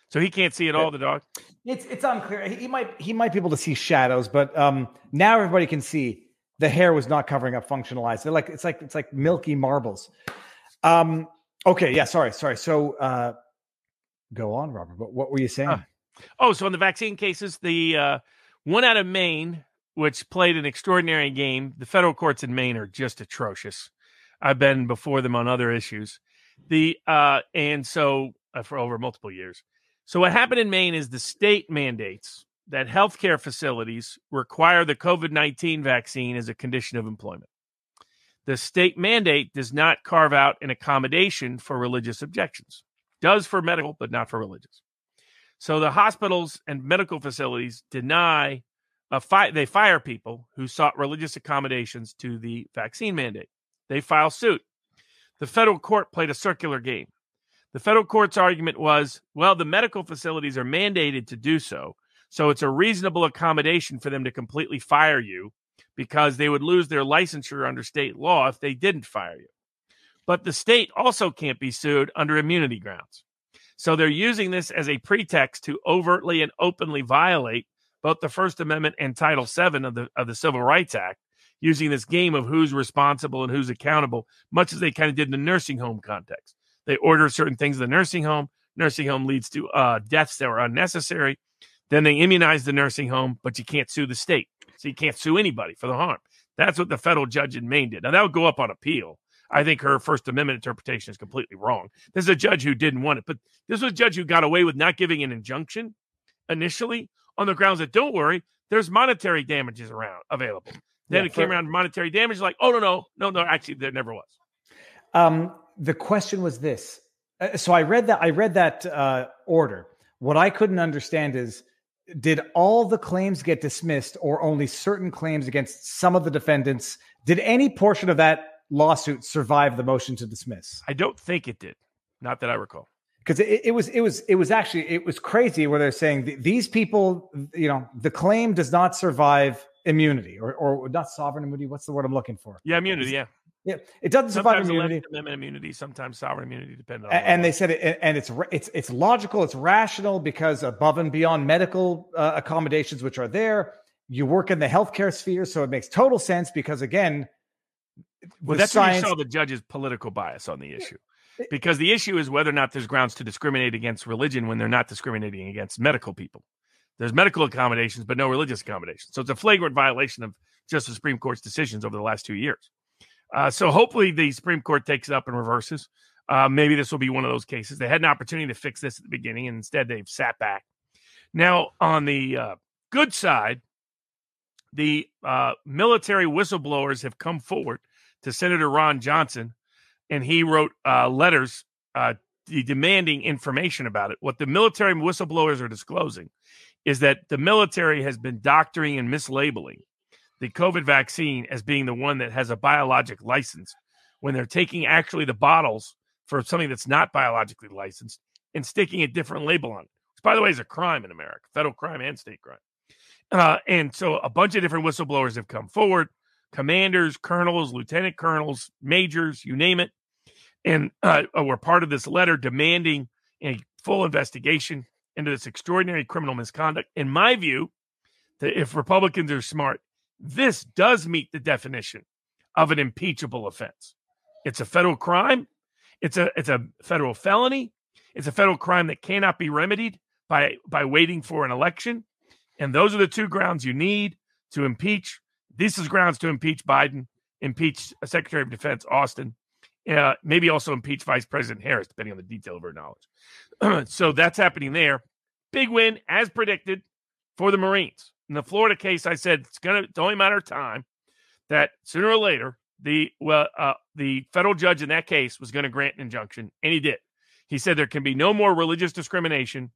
So he can't see at all, the dog. It's it's unclear. He might he might be able to see shadows, but um, now everybody can see the hair was not covering up functional eyes. They're like it's like it's like milky marbles. Um, okay, yeah, sorry, sorry. So uh, go on, Robert. But what were you saying? Uh, oh, so in the vaccine cases, the uh, one out of Maine, which played an extraordinary game. The federal courts in Maine are just atrocious. I've been before them on other issues. The uh, and so uh, for over multiple years. So what happened in Maine is the state mandates that healthcare facilities require the COVID nineteen vaccine as a condition of employment. The state mandate does not carve out an accommodation for religious objections. does for medical, but not for religious. So the hospitals and medical facilities deny, fi- they fire people who sought religious accommodations to the vaccine mandate. They file suit. The federal court played a circular game. The federal court's argument was well, the medical facilities are mandated to do so. So it's a reasonable accommodation for them to completely fire you because they would lose their licensure under state law if they didn't fire you. But the state also can't be sued under immunity grounds. So they're using this as a pretext to overtly and openly violate both the First Amendment and Title VII of the of the Civil Rights Act, using this game of who's responsible and who's accountable, much as they kind of did in the nursing home context. They order certain things in the nursing home. Nursing home leads to uh, deaths that were unnecessary. Then they immunize the nursing home, but you can't sue the state. So you can't sue anybody for the harm. That's what the federal judge in Maine did. Now, that would go up on appeal. I think her First Amendment interpretation is completely wrong. This is a judge who didn't want it, but this was a judge who got away with not giving an injunction initially on the grounds that don't worry, there's monetary damages around available. Then Yeah, it came for- around monetary damage, like, oh no, no, no, no, actually, there never was. Um, the question was this. Uh, So I read that. I read that uh, order. What I couldn't understand is, did all the claims get dismissed, or only certain claims against some of the defendants? Did any portion of that lawsuit survive the motion to dismiss? I don't think it did. Not that I recall. Because it, it was, it was, it was actually, it was crazy where they're saying th- these people, you know, the claim does not survive immunity, or, or not sovereign immunity. What's the word I'm looking for? Yeah, immunity. Yeah, Yeah, it doesn't survive immunity. Amendment immunity, sometimes sovereign immunity, depending on. And law. they said it, and it's it's it's logical, it's rational because above and beyond medical uh, accommodations which are there, you work in the healthcare sphere, so it makes total sense because again, Well, that's where you saw the judge's political bias on the issue. Because the issue is whether or not there's grounds to discriminate against religion when they're not discriminating against medical people. There's medical accommodations, but no religious accommodations. So it's a flagrant violation of just the Supreme Court's decisions over the last two years. Uh, so hopefully the Supreme Court takes it up and reverses. Uh, maybe this will be one of those cases. They had an opportunity to fix this at the beginning, and instead they've sat back. Now, on the uh, good side, the uh, military whistleblowers have come forward to Senator Ron Johnson, and he wrote uh, letters uh, demanding information about it. What the military whistleblowers are disclosing is that the military has been doctoring and mislabeling the COVID vaccine as being the one that has a biologic license when they're taking actually the bottles for something that's not biologically licensed and sticking a different label on it, which, by the way, is a crime in America, federal crime and state crime. Uh, and so a bunch of different whistleblowers have come forward commanders, colonels, lieutenant colonels, majors, you name it. And uh, were part of this letter demanding a full investigation into this extraordinary criminal misconduct. In my view, that if Republicans are smart, this does meet the definition of an impeachable offense. It's a federal crime. It's a it's a federal felony. It's a federal crime that cannot be remedied by by waiting for an election. And those are the two grounds you need to impeach. This is grounds to impeach Biden, impeach Secretary of Defense Austin, uh, maybe also impeach Vice President Harris, depending on the detail of her knowledge. so that's happening there. Big win, as predicted, for the Marines. In the Florida case, I said it's gonna it's only matter of time that sooner or later the well uh, the federal judge in that case was going to grant an injunction, and he did. He said there can be no more religious discrimination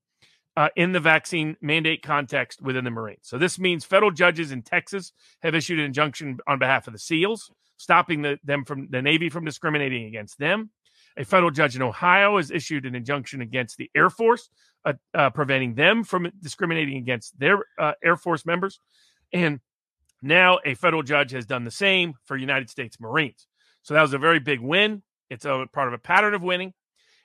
uh, in the vaccine mandate context within the Marines. So this means federal judges in Texas have issued an injunction on behalf of the SEALs, stopping the, them from the Navy from discriminating against them. A federal judge in Ohio has issued an injunction against the Air Force, uh, uh, preventing them from discriminating against their uh, Air Force members. And now a federal judge has done the same for United States Marines. So that was a very big win. It's a part of a pattern of winning.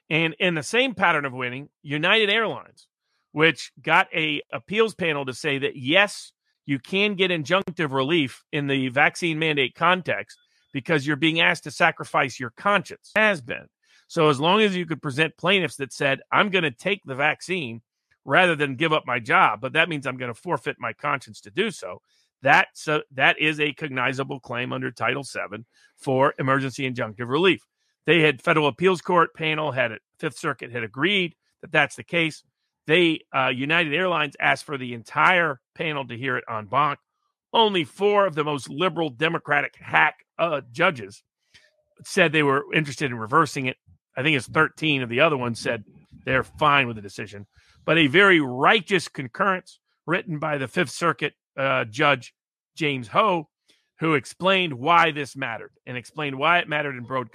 And in the same pattern of winning, United Airlines, which got a appeals panel to say that yes, you can get injunctive relief in the vaccine mandate context because you're being asked to sacrifice your conscience has been. So as long as you could present plaintiffs that said, I'm going to take the vaccine rather than give up my job, but that means I'm going to forfeit my conscience to do so. That so that is a cognizable claim under Title VII for emergency injunctive relief. They had federal appeals court panel had it, Fifth Circuit had agreed that that's the case. They uh, United Airlines asked for the entire panel to hear it en banc. Only four of the most liberal Democratic hack uh, judges said they were interested in reversing it. I think it's 13 of the other ones said they're fine with the decision. But a very righteous concurrence written by the Fifth Circuit uh, Judge James Ho, who explained why this mattered and explained why it mattered in broad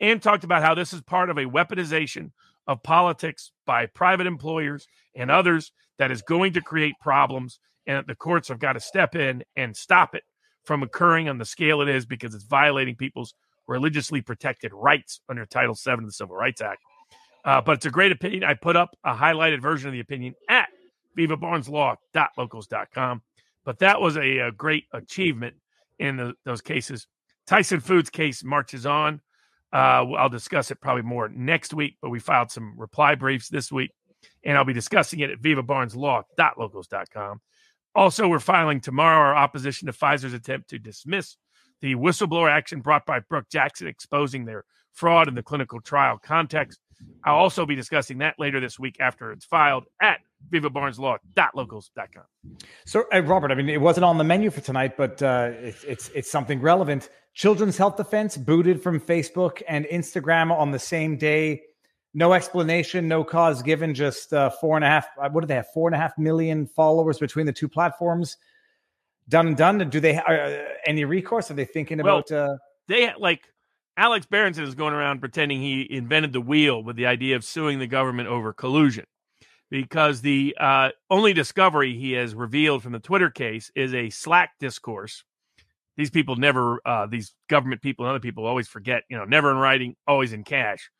and talked about how this is part of a weaponization of politics by private employers and others that is going to create problems and the courts have got to step in and stop it from occurring on the scale it is because it's violating people's religiously protected rights under Title VII of the Civil Rights Act. Uh, but it's a great opinion. I put up a highlighted version of the opinion at vivabarneslaw.locals.com. But that was a, a great achievement in the, those cases. Tyson Foods case marches on. Uh, I'll discuss it probably more next week, but we filed some reply briefs this week, and I'll be discussing it at vivabarneslaw.locals.com. Also, we're filing tomorrow our opposition to Pfizer's attempt to dismiss the whistleblower action brought by Brook Jackson exposing their fraud in the clinical trial context. I'll also be discussing that later this week after it's filed at vivabarneslaw.locals.com. So, uh, Robert, I mean, it wasn't on the menu for tonight, but uh, it's, it's, it's something relevant. Children's Health Defense booted from Facebook and Instagram on the same day. No explanation, no cause given. Just uh, four and a half. Uh, what do they have? Four and a half million followers between the two platforms. Done and done. Do they uh, any recourse? Are they thinking well, about? Uh... They like Alex Berenson is going around pretending he invented the wheel with the idea of suing the government over collusion because the uh, only discovery he has revealed from the Twitter case is a Slack discourse. These people never, uh, these government people and other people always forget, you know, never in writing, always in cash.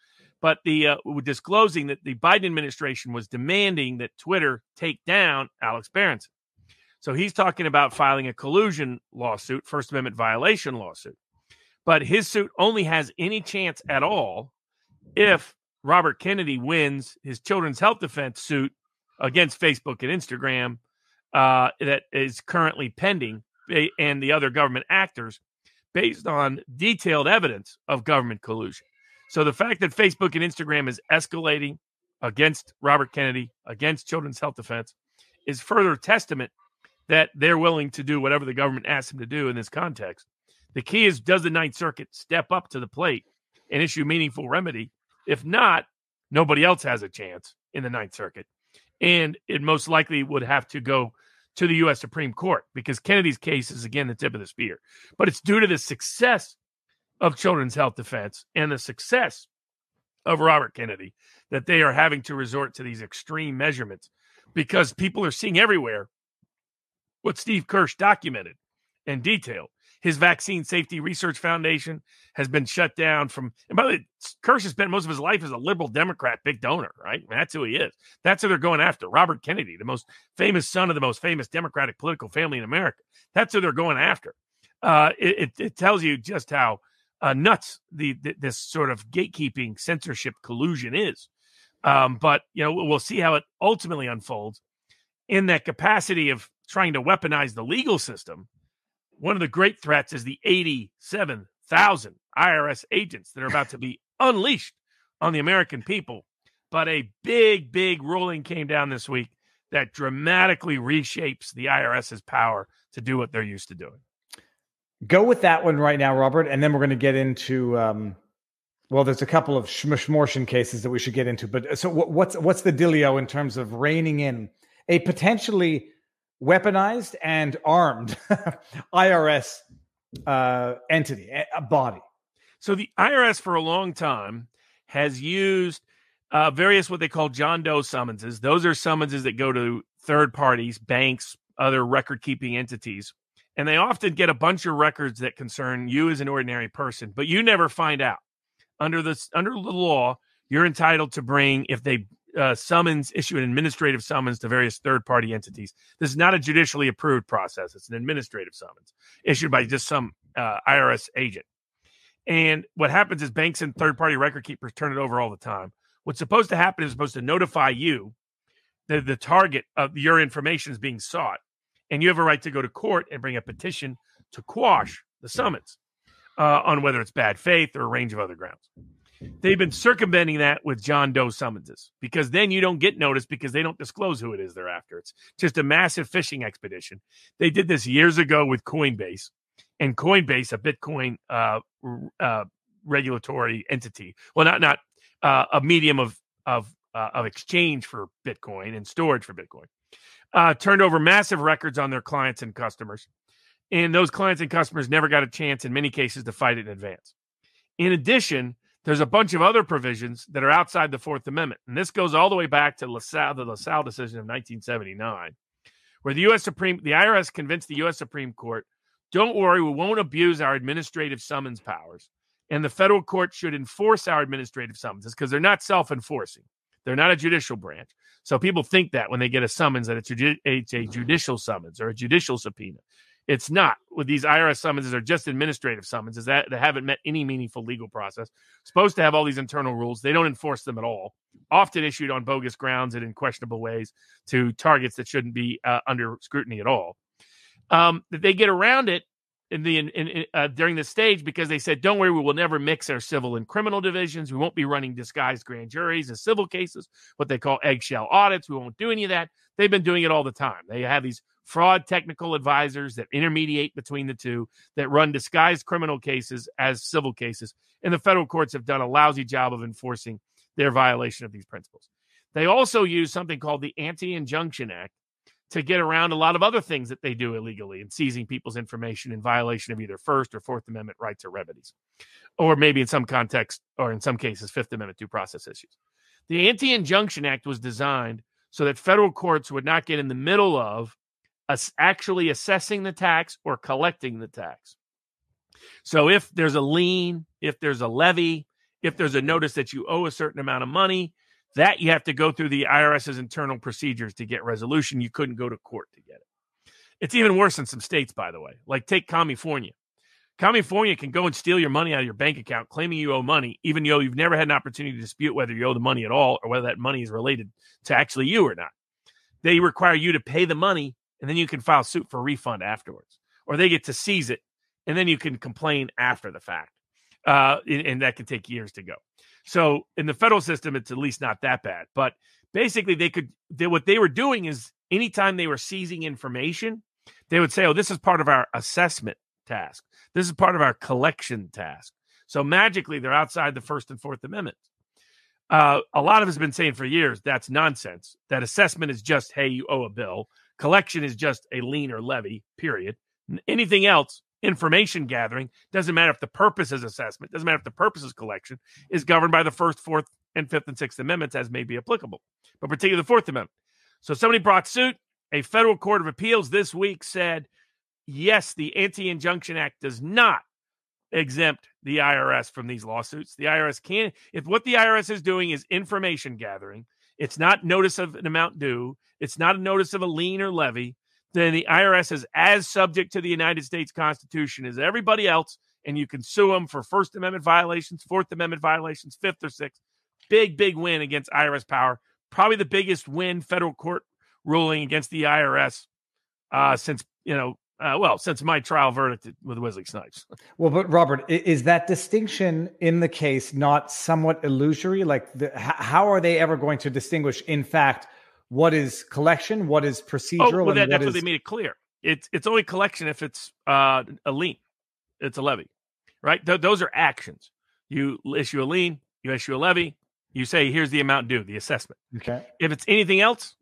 But the uh, disclosing that the Biden administration was demanding that Twitter take down Alex Berenson. So he's talking about filing a collusion lawsuit, First Amendment violation lawsuit but his suit only has any chance at all if Robert Kennedy wins his children's health defense suit against Facebook and Instagram uh, that is currently pending and the other government actors based on detailed evidence of government collusion. So the fact that Facebook and Instagram is escalating against Robert Kennedy, against children's health defense, is further testament that they're willing to do whatever the government asks them to do in this context. The key is does the Ninth Circuit step up to the plate and issue meaningful remedy? If not, nobody else has a chance in the Ninth Circuit. And it most likely would have to go to the U.S. Supreme Court because Kennedy's case is, again, the tip of the spear. But it's due to the success of children's health defense and the success of Robert Kennedy that they are having to resort to these extreme measurements because people are seeing everywhere what Steve Kirsch documented and detailed his Vaccine Safety Research Foundation has been shut down from. And by the way, Kirsch has spent most of his life as a liberal Democrat, big donor, right? Mean, that's who he is. That's who they're going after. Robert Kennedy, the most famous son of the most famous Democratic political family in America. That's who they're going after. Uh, it, it, it, tells you just how uh, nuts the, the, this sort of gatekeeping censorship collusion is. Um, but you know we'll see how it ultimately unfolds in that capacity of trying to weaponize the legal system one of the great threats is the 87,000 IRS agents that are about to be unleashed on the American people. But a big, big ruling came down this week that dramatically reshapes the IRS's power to do what they're used to doing. Go with that one right now, Robert, and then we're going to get into. Um, well, there's a couple of schmortion cases that we should get into, but so what's what's the dealio in terms of reining in a potentially weaponized and armed IRS uh, entity, a body. So the IRS for a long time has used uh, various what they call John Doe summonses. Those are summonses that go to third parties, banks, other record keeping entities. And they often get a bunch of records that concern you as an ordinary person, but you never find out. Under the under the law, you're entitled to bring if they uh, summons, issue an administrative summons to various third party entities. This is not a judicially approved process, it's an administrative summons issued by just some uh, IRS agent. And what happens is banks and third party record keepers turn it over all the time. What's supposed to happen is supposed to notify you that the target of your information is being sought. And you have a right to go to court and bring a petition to quash the summons uh, on whether it's bad faith or a range of other grounds. They've been circumventing that with John Doe summonses because then you don't get noticed because they don't disclose who it is they're after. It's just a massive fishing expedition. They did this years ago with Coinbase, and Coinbase, a Bitcoin uh, uh, regulatory entity, well, not not uh, a medium of of uh, of exchange for Bitcoin and storage for Bitcoin, uh, turned over massive records on their clients and customers. And those clients and customers never got a chance in many cases to fight it in advance. In addition, there's a bunch of other provisions that are outside the Fourth Amendment. And this goes all the way back to LaSalle, the LaSalle decision of 1979, where the U.S. Supreme, the IRS convinced the U.S. Supreme Court, don't worry, we won't abuse our administrative summons powers. And the federal court should enforce our administrative summonses because they're not self enforcing. They're not a judicial branch. So people think that when they get a summons that it's a, it's a judicial summons or a judicial subpoena. It's not. With these IRS summonses are just administrative summonses that, that haven't met any meaningful legal process. Supposed to have all these internal rules. They don't enforce them at all. Often issued on bogus grounds and in questionable ways to targets that shouldn't be uh, under scrutiny at all. Um, that they get around it in the in, in, uh, during the stage because they said, "Don't worry, we will never mix our civil and criminal divisions. We won't be running disguised grand juries and civil cases, what they call eggshell audits. We won't do any of that." They've been doing it all the time. They have these fraud technical advisors that intermediate between the two that run disguised criminal cases as civil cases, and the federal courts have done a lousy job of enforcing their violation of these principles. They also use something called the Anti Injunction Act to get around a lot of other things that they do illegally and seizing people's information in violation of either First or Fourth Amendment rights or remedies, or maybe in some context or in some cases, Fifth Amendment due process issues. The Anti Injunction Act was designed so that federal courts would not get in the middle of us actually assessing the tax or collecting the tax. So if there's a lien, if there's a levy, if there's a notice that you owe a certain amount of money, that you have to go through the IRS's internal procedures to get resolution. You couldn't go to court to get it. It's even worse in some states, by the way. Like take California. California can go and steal your money out of your bank account, claiming you owe money, even though you've never had an opportunity to dispute whether you owe the money at all or whether that money is related to actually you or not. They require you to pay the money, and then you can file suit for refund afterwards, or they get to seize it, and then you can complain after the fact, uh, and that can take years to go. So in the federal system, it's at least not that bad. But basically, they could they, what they were doing is anytime they were seizing information, they would say, "Oh, this is part of our assessment task. This is part of our collection task." So magically, they're outside the First and Fourth Amendments. Uh, a lot of us have been saying for years that's nonsense. That assessment is just, hey, you owe a bill. Collection is just a lien or levy. Period. Anything else information gathering. Doesn't matter if the purpose is assessment. Doesn't matter if the purpose is collection. Is governed by the first fourth and fifth and sixth amendments as may be applicable. But particularly the fourth amendment. So somebody brought suit. A federal court of appeals this week said yes the anti-injunction act does not exempt the irs from these lawsuits. The irs can if what the irs is doing is information gathering it's not notice of an amount due. It's not a notice of a lien or levy then the IRS is as subject to the United States Constitution as everybody else, and you can sue them for First Amendment violations, Fourth Amendment violations, Fifth or Sixth. Big, big win against IRS power. Probably the biggest win federal court ruling against the IRS uh, since you know, uh, well, since my trial verdict with Wesley Snipes. Well, but Robert, is that distinction in the case not somewhat illusory? Like, the, how are they ever going to distinguish, in fact? What is collection, what is procedural. Oh, well, that, that's what they made it clear. It's it's only collection if it's uh, a lien, it's a levy, right? Th- those are actions. You issue a lien, you issue a levy, you say here's the amount due, the assessment. Okay. If it's anything else,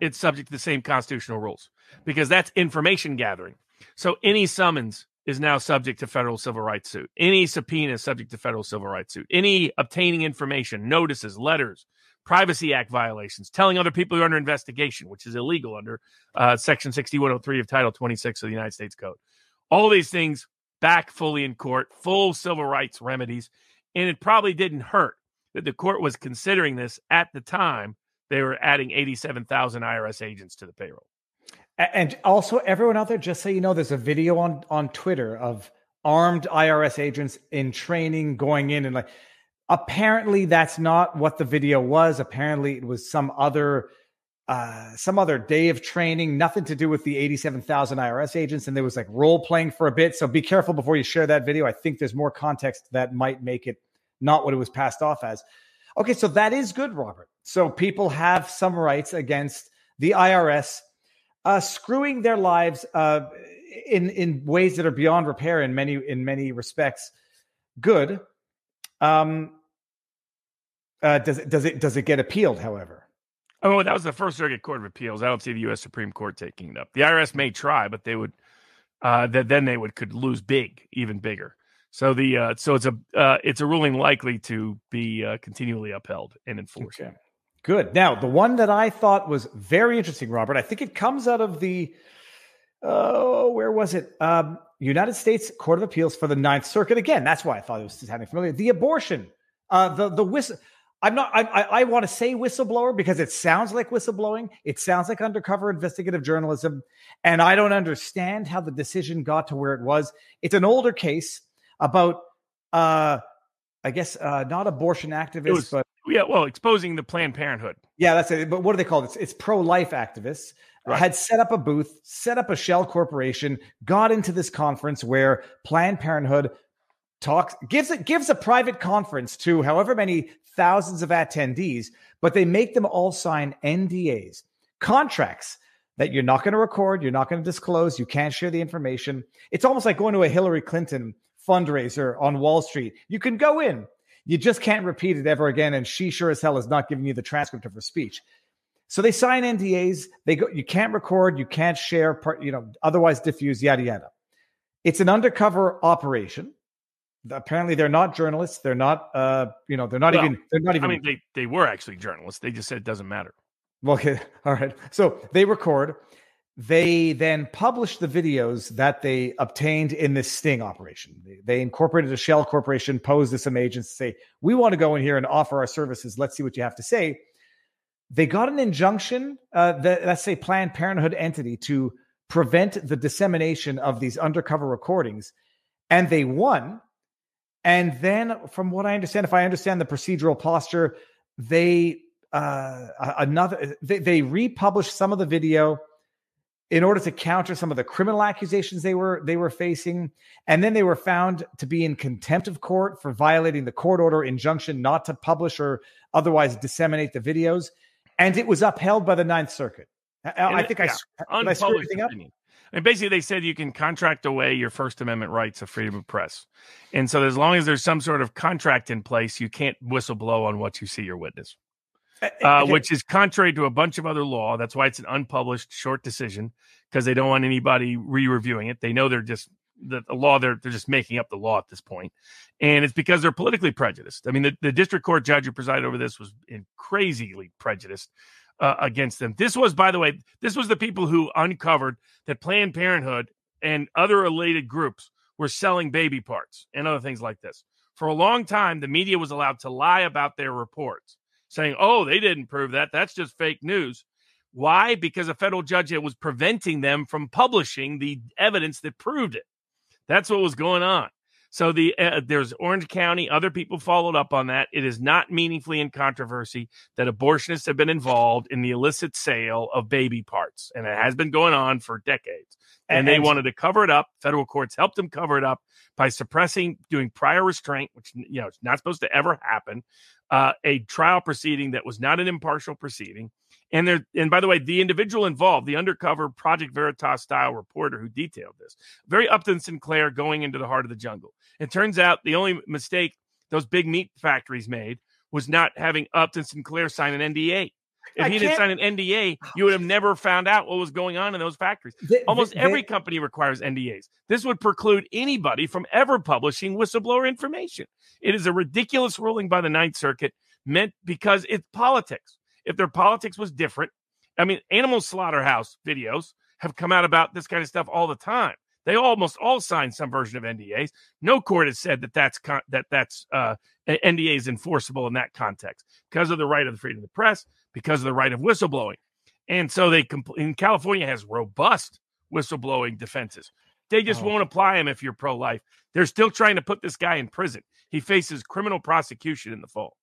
it's subject to the same constitutional rules because that's information gathering. So any summons is now subject to federal civil rights suit. Any subpoena is subject to federal civil rights suit. Any obtaining information, notices, letters, Privacy Act violations, telling other people you're under investigation, which is illegal under uh, Section 6103 of Title 26 of the United States Code. All these things back fully in court, full civil rights remedies. And it probably didn't hurt that the court was considering this at the time they were adding 87,000 IRS agents to the payroll. And also, everyone out there, just so you know, there's a video on on Twitter of armed IRS agents in training going in and like Apparently, that's not what the video was. Apparently, it was some other uh, some other day of training, nothing to do with the 87,000 IRS agents. And there was like role playing for a bit. So be careful before you share that video. I think there's more context that might make it not what it was passed off as. Okay, so that is good, Robert. So people have some rights against the IRS uh, screwing their lives uh, in in ways that are beyond repair in many in many respects. Good. Um, Uh, does it does it does it get appealed? However, Oh, that was the First Circuit Court of Appeals. I don't see the U.S. Supreme Court taking it up. The IRS may try, but they would uh, that then they would could lose big, even bigger. So the uh, so it's a uh, it's a ruling likely to be uh, continually upheld and enforced. Okay. Good. Now, the one that I thought was very interesting, Robert, I think it comes out of the, oh, where was it? Um, United States Court of Appeals for the Ninth Circuit. Again, that's why I thought it was sounding familiar. The abortion, uh, the the whistle. I'm not. I, I, I want to say whistleblower because it sounds like whistleblowing. It sounds like undercover investigative journalism, and I don't understand how the decision got to where it was. It's an older case about, uh, I guess, uh, not abortion activists, was, but yeah, well, exposing the Planned Parenthood. yeah, that's it. But what do they call it? It's, it's pro-life activists Right. had set up a booth, set up a shell corporation, got into this conference where Planned Parenthood talks, gives it gives a private conference to however many thousands of attendees, but they make them all sign NDAs, contracts that you're not going to record, you're not going to disclose, you can't share the information. It's almost like going to a Hillary Clinton fundraiser on Wall Street. You can go in, you just can't repeat it ever again, and she sure as hell is not giving you the transcript of her speech. So they sign NDAs. They go. You can't record. You can't share. Part. You know. Otherwise, diffuse. Yada yada. It's an undercover operation. Apparently, they're not journalists. They're not. Uh. You know. They're not Well, even. They're not even. I mean, they they were actually journalists. They just said it doesn't matter. Okay. All right. So they record. They then publish the videos that they obtained in this sting operation. They, they incorporated a shell corporation, posed as some agents to say, "We want to go in here and offer our services. Let's see what you have to say." They got an injunction, uh, that, let's say Planned Parenthood entity, to prevent the dissemination of these undercover recordings, and they won. And then, from what I understand, if I understand the procedural posture, they uh, another they, they republished some of the video in order to counter some of the criminal accusations they were they were facing. And then they were found to be in contempt of court for violating the court order injunction not to publish or otherwise disseminate the videos. And it was upheld by the ninth circuit. I, I think it- i I screw Unpublished anything up? opinion. And basically, they said you can contract away your First Amendment rights of freedom of press, and so as long as there's some sort of contract in place, you can't whistleblow on what you see or witness. uh, Okay. which is contrary to a bunch of other law. That's why it's an unpublished short decision because they don't want anybody re-reviewing it. They know they're just the, the law. They're they're just making up the law at this point, and it's because they're politically prejudiced. I mean, the, the district court judge who presided over this was in crazily prejudiced uh, against them. This was, by the way, this was the people who uncovered that Planned Parenthood and other related groups were selling baby parts and other things like this. For a long time, the media was allowed to lie about their reports saying, oh, they didn't prove that. That's just fake news. Why? Because a federal judge was preventing them from publishing the evidence that proved it. That's what was going on. So the uh, there's Orange County. Other people followed up on that. It is not meaningfully in controversy that abortionists have been involved in the illicit sale of baby parts, and it has been going on for decades. And, they wanted to cover it up. Federal courts helped them cover it up by suppressing, doing prior restraint, which you know it's not supposed to ever happen. Uh, a trial proceeding that was not an impartial proceeding. And there, and by the way, the individual involved, the undercover Project Veritas style reporter who detailed this, very Upton Sinclair going into the heart of the jungle. It turns out the only mistake those big meat factories made was not having Upton Sinclair sign an NDA. If I he didn't sign an NDA, oh, you would have never found out what was going on in those factories. They- Almost they- every company requires NDAs. This would preclude anybody from ever publishing whistleblower information. It is a ridiculous ruling by the Ninth Circuit, meant because it's politics. If their politics was different, I mean, animal slaughterhouse videos have come out about this kind of stuff all the time. They almost all sign some version of NDAs. No court has said that that's con- that that's uh, NDA is enforceable in that context because of the right of the freedom of the press, because of the right of whistleblowing, and so they compl- in California has robust whistleblowing defenses. They just Oh. won't apply them if you're pro-life. They're still trying to put this guy in prison. He faces criminal prosecution in the fall.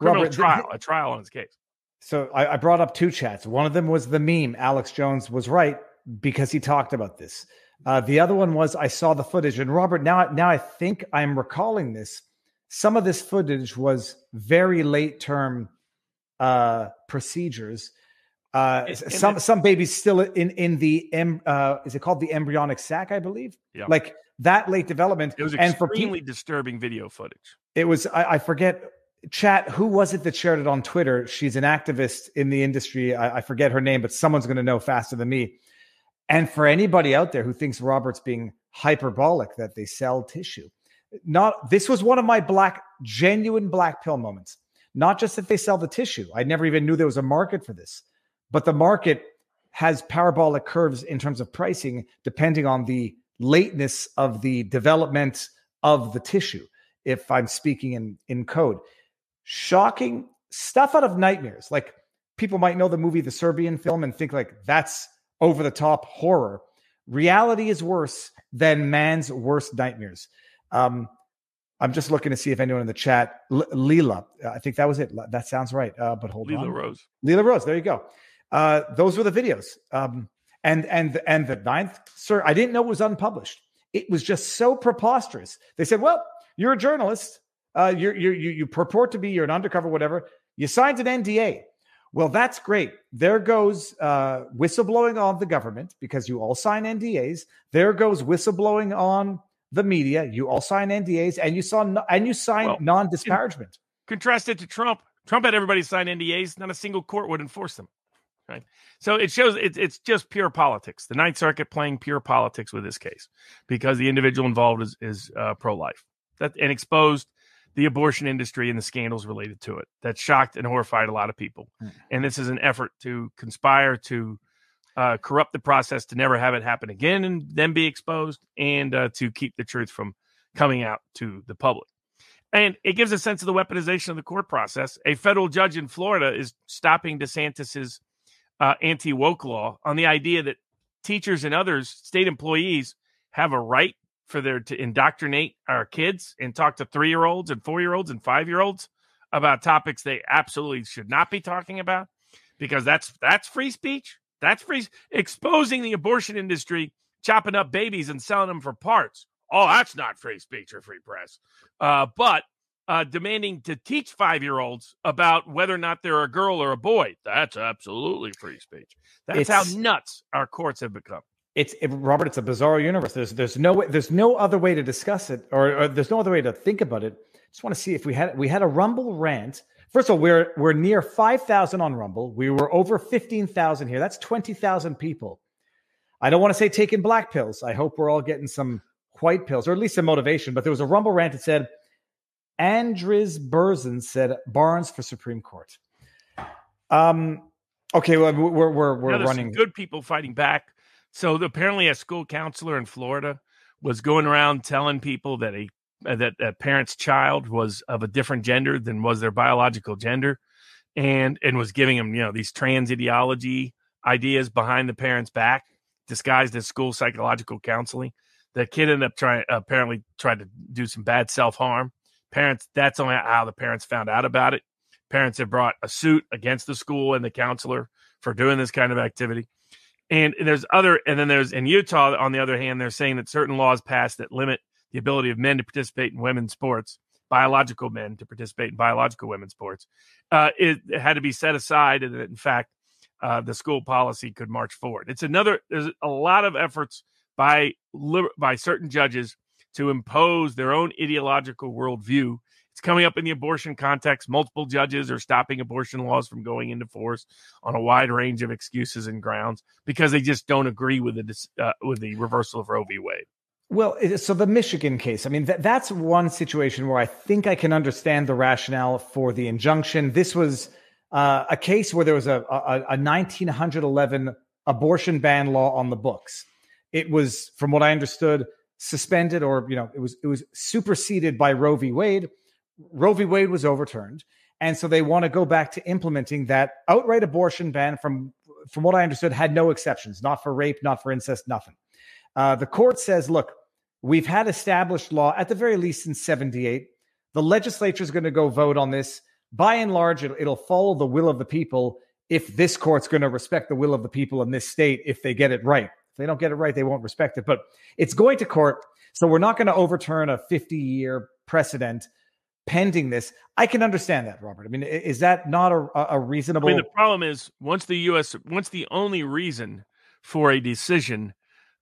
Criminal Robert, trial, a trial on his case. So I, I brought up two chats. One of them was the meme. Alex Jones was right because he talked about this. Uh, the other one was I saw the footage. And Robert, now now I think I'm recalling this. Some of this footage was very late term uh, procedures. Uh, some some babies still in in the em, uh, is it called the embryonic sac? I believe. Yeah. Like that late development. It was and for disturbing video footage. it was I, I forget chat, who was it that shared it on Twitter? She's an activist in the industry. I, I forget her name, but someone's going to know faster than me. And for anybody out there who thinks Robert's being hyperbolic that they sell tissue, not this was one of my black, genuine black pill moments. Not just that they sell the tissue. I never even knew there was a market for this, but the market has parabolic curves in terms of pricing depending on the lateness of the development of the tissue. If I'm speaking in in code, shocking stuff out of nightmares. Like people might know the movie The Serbian film and think like that's over the top horror. Reality is worse than man's worst nightmares. Um, I'm just looking to see if anyone in the chat, L- Lila, I think that was it. That sounds right. Uh, but hold Lila on, Lila Rose. Lila Rose. There you go. Uh, those were the videos. Um, and and and the ninth, sir, I didn't know it was unpublished. It was just so preposterous. They said, "Well, you're a journalist. Uh, you're, you're, you you purport to be. You're an undercover, whatever. You signed an NDA. Well, that's great. There goes uh, whistleblowing on the government because you all sign NDAs. There goes whistleblowing on the media. You all sign NDAs, and you saw no, and you signed Well, non-disparagement. Contrast it to Trump. Trump had everybody sign NDAs. Not a single court would enforce them. Right. So it shows it's it's just pure politics. The Ninth Circuit playing pure politics with this case because the individual involved is is uh, pro life. That and exposed the abortion industry and the scandals related to it. That shocked and horrified a lot of people. Hmm. And this is an effort to conspire to uh, corrupt the process to never have it happen again and then be exposed and uh, to keep the truth from coming out to the public. And it gives a sense of the weaponization of the court process. A federal judge in Florida is stopping DeSantis's uh, anti woke law on the idea that teachers and others, state employees, have a right for their to indoctrinate our kids and talk to three year olds and four year olds and five year olds about topics they absolutely should not be talking about because that's that's free speech. That's free exposing the abortion industry, chopping up babies and selling them for parts. Oh, that's not free speech or free press. Uh, but uh, demanding to teach five year olds about whether or not they're a girl or a boy. That's absolutely free speech. That's It's- how nuts our courts have become. It's it, Robert. It's a bizarre universe. There's there's no way, there's no other way to discuss it, or, or there's no other way to think about it. Just want to see if we had we had a Rumble rant. First of all, we're we're near five thousand on Rumble. We were over fifteen thousand here. That's twenty thousand people. I don't want to say taking black pills. I hope we're all getting some white pills, or at least some motivation. But there was a Rumble rant that said, Andres Burzin said Barnes for Supreme Court. Um. Okay. Well, we're we're we're some running. good people fighting back. So apparently, a school counselor in Florida was going around telling people that a uh, that a parent's child was of a different gender than was their biological gender, and and was giving them you know these trans ideology ideas behind the parent's back, disguised as school psychological counseling. The kid ended up trying apparently tried to do some bad self harm. Parents, that's only how the parents found out about it. Parents have brought a suit against the school and the counselor for doing this kind of activity. And there's other, and then there's in Utah, on the other hand, they're saying that certain laws passed that limit the ability of men to participate in women's sports, biological men to participate in biological women's sports. Uh, it, it had to be set aside, and that in fact, uh, the school policy could march forward. It's another. There's a lot of efforts by by certain judges to impose their own ideological worldview. It's coming up in the abortion context. Multiple judges are stopping abortion laws from going into force on a wide range of excuses and grounds because they just don't agree with the uh, with the reversal of Roe v. Wade. Well, so the Michigan case, I mean, that, that's one situation where I think I can understand the rationale for the injunction. This was uh, a case where there was a, a, a 1911 abortion ban law on the books. It was, from what I understood, suspended or, you know, it was, it was superseded by Roe v. Wade. Roe v. Wade was overturned. And so they want to go back to implementing that outright abortion ban from, from what I understood, had no exceptions, not for rape, not for incest, nothing. Uh, the court says, look, we've had established law at the very least since 78. The legislature is going to go vote on this. By and large, it'll, it'll follow the will of the people if this court's going to respect the will of the people in this state if they get it right. If they don't get it right, they won't respect it. But it's going to court. So we're not going to overturn a 50 year precedent pending this. I can understand that, Robert. I mean, is that not a reasonable? I mean, the problem is once the U.S. once the only reason for a decision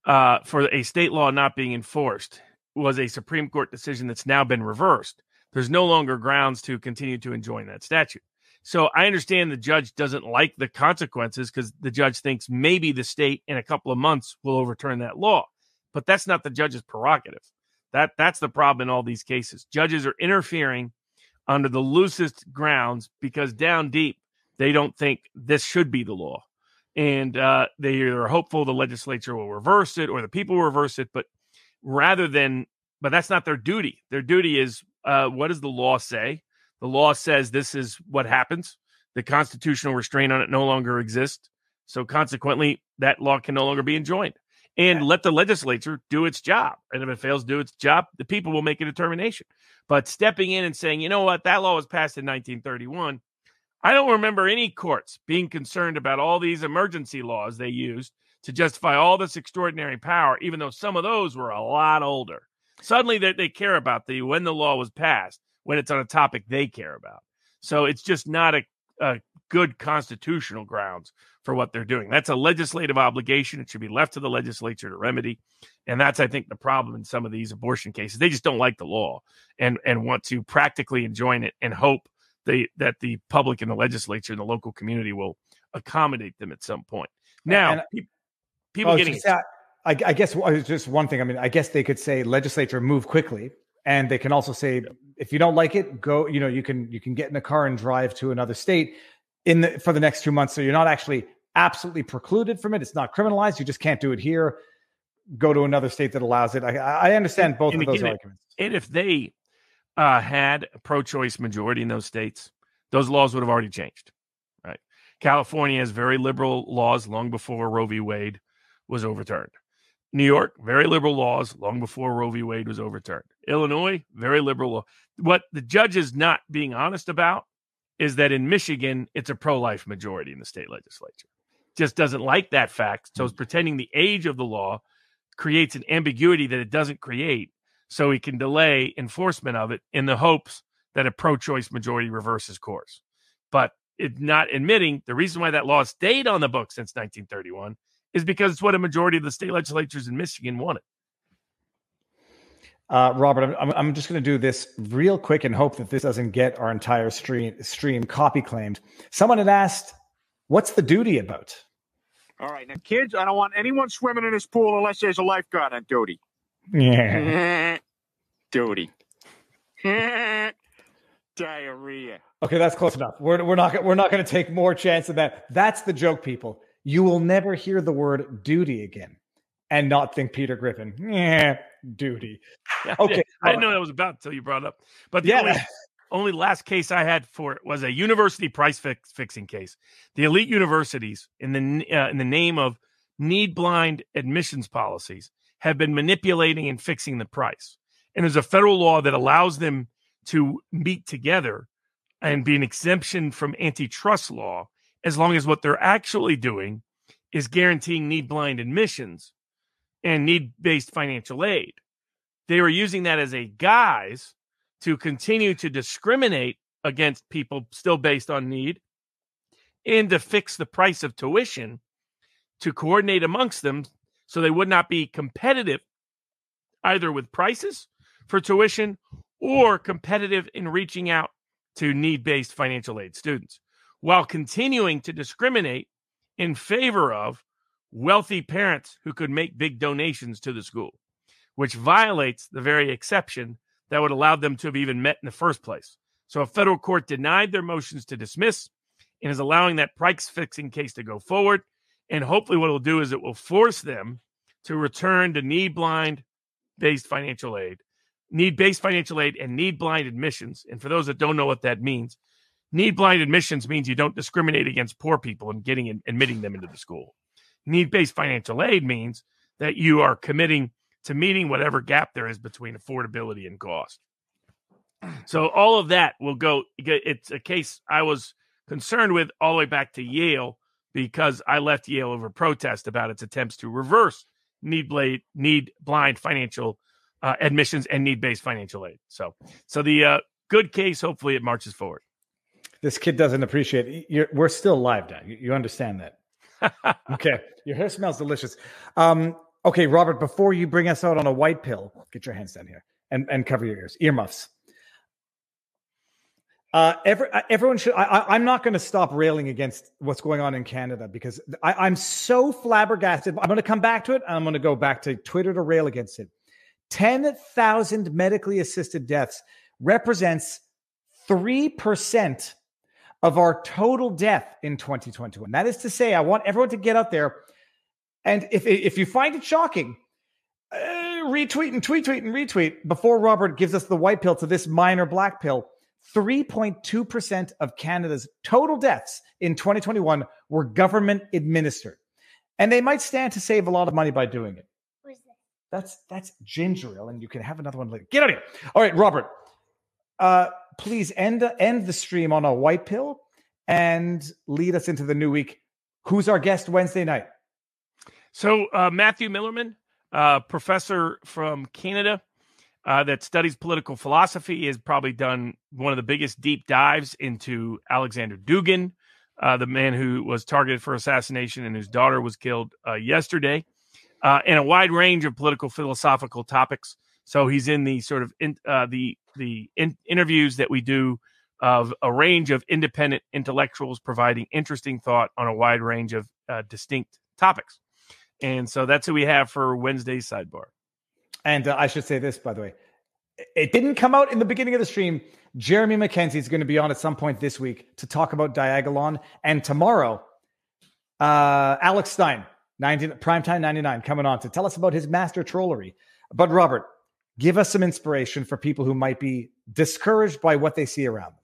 uh, for a state law not being enforced was a Supreme Court decision that's now been reversed. there's no longer grounds to continue to enjoin that statute. So I understand the judge doesn't like the consequences because the judge thinks maybe the state in a couple of months will overturn that law. But that's not the judge's prerogative. That that's the problem in all these cases. Judges are interfering under the loosest grounds because down deep they don't think this should be the law, and uh, they are hopeful the legislature will reverse it or the people will reverse it. But rather than, but that's not their duty. Their duty is uh, what does the law say? The law says this is what happens. The constitutional restraint on it no longer exists. So consequently, that law can no longer be enjoined. And let the legislature do its job. And if it fails to do its job, the people will make a determination. But stepping in and saying, you know what, that law was passed in 1931. I don't remember any courts being concerned about all these emergency laws they used to justify all this extraordinary power, even though some of those were a lot older. Suddenly they, they care about the when the law was passed, when it's on a topic they care about. So it's just not a, a good constitutional grounds for what they're doing. That's a legislative obligation. It should be left to the legislature to remedy. And that's, I think, the problem in some of these abortion cases. They just don't like the law and and want to practically enjoin it and hope they that the public and the legislature and the local community will accommodate them at some point. Now, and, pe- people oh, getting just, I, I guess just one thing. I mean, I guess they could say legislature move quickly, and they can also say if you don't like it, go. You know, you can you can get in a car and drive to another state in the for the next two months. So you're not actually absolutely precluded from it. It's not criminalized. You just can't do it here. Go to another state that allows it. I, I understand both and of those arguments. And if they uh, had a pro-choice majority in those states, those laws would have already changed. Right? California has very liberal laws long before Roe v. Wade was overturned. New York, very liberal laws long before Roe v. Wade was overturned. Illinois, very liberal law. What the judge is not being honest about is that in Michigan, it's a pro life majority in the state legislature. Just doesn't like that fact. So it's mm. pretending the age of the law creates an ambiguity that it doesn't create. So he can delay enforcement of it in the hopes that a pro choice majority reverses course. But it's not admitting the reason why that law stayed on the books since 1931 is because it's what a majority of the state legislatures in Michigan wanted. Uh, Robert, I'm, I'm just going to do this real quick and hope that this doesn't get our entire stream stream copy claimed. Someone had asked, "What's the duty about?" All right, now kids, I don't want anyone swimming in this pool unless there's a lifeguard on duty. Yeah, duty. Diarrhea. Okay, that's close enough. We're, we're not we're not going to take more chance than that. That's the joke, people you will never hear the word duty again and not think Peter Griffin. Yeah, duty. Okay. I didn't know that was about until you brought it up. But the yeah. only, only last case I had for it was a university price fix, fixing case. The elite universities, in the uh, in the name of need blind admissions policies, have been manipulating and fixing the price. And there's a federal law that allows them to meet together and be an exemption from antitrust law as long as what they're actually doing is guaranteeing need blind admissions and need based financial aid. They were using that as a guise to continue to discriminate against people still based on need and to fix the price of tuition to coordinate amongst them so they would not be competitive either with prices for tuition or competitive in reaching out to need based financial aid students while continuing to discriminate in favor of wealthy parents who could make big donations to the school, which violates the very exception that would allow them to have even met in the first place. So a federal court denied their motions to dismiss and is allowing that price fixing case to go forward. And hopefully, what it will do is it will force them to return to need blind based financial aid, need based financial aid, and need blind admissions. And for those that don't know what that means, Need blind admissions means you don't discriminate against poor people and getting admitting them into the school. Need based financial aid means that you are committing to meeting whatever gap there is between affordability and cost. So all of that will go. It's a case I was concerned with all the way back to Yale because I left Yale over protest about its attempts to reverse need blade, need blind financial uh, admissions and need based financial aid. So, so the uh, good case. Hopefully, it marches forward this kid doesn't appreciate. You're, we're still live, Dad. You, you understand that. Okay. Your hair smells delicious. Um, okay, Robert, before you bring us out on a white pill, get your hands down here and, and cover your ears, earmuffs. Uh, every, uh, everyone should. I, am not going to stop railing against what's going on in Canada because I, am so flabbergasted. I'm going to come back to it. I'm going to go back to Twitter to rail against it. 10,000 medically assisted deaths represents 3% of our total death in 2021. That is to say, I want everyone to get out there. And if, if you find it shocking, uh, retweet and tweet, tweet and retweet before Robert gives us the white pill to this minor black pill. 3.2% of Canada's total deaths in 2021 were government administered. And they might stand to save a lot of money by doing it. That's that's ginger ale, and you can have another one later. Get out of here. All right, Robert. Uh, please end end the stream on a white pill and lead us into the new week. Who's our guest Wednesday night? So uh, Matthew Millerman, uh, professor from Canada uh, that studies political philosophy, has probably done one of the biggest deep dives into Alexander Dugin, uh, the man who was targeted for assassination and whose daughter was killed uh, yesterday uh, and a wide range of political philosophical topics. So he's in the sort of in, uh, the the in, interviews that we do of a range of independent intellectuals providing interesting thought on a wide range of uh, distinct topics. And so that's who we have for Wednesday's sidebar. And uh, I should say this, by the way, it didn't come out in the beginning of the stream. Jeremy Mackenzie is going to be on at some point this week to talk about Diagolon, and tomorrow, uh, Alex Stein 90, Primetime 99 coming on to tell us about his master trollery. But Robert, give us some inspiration for people who might be discouraged by what they see around them.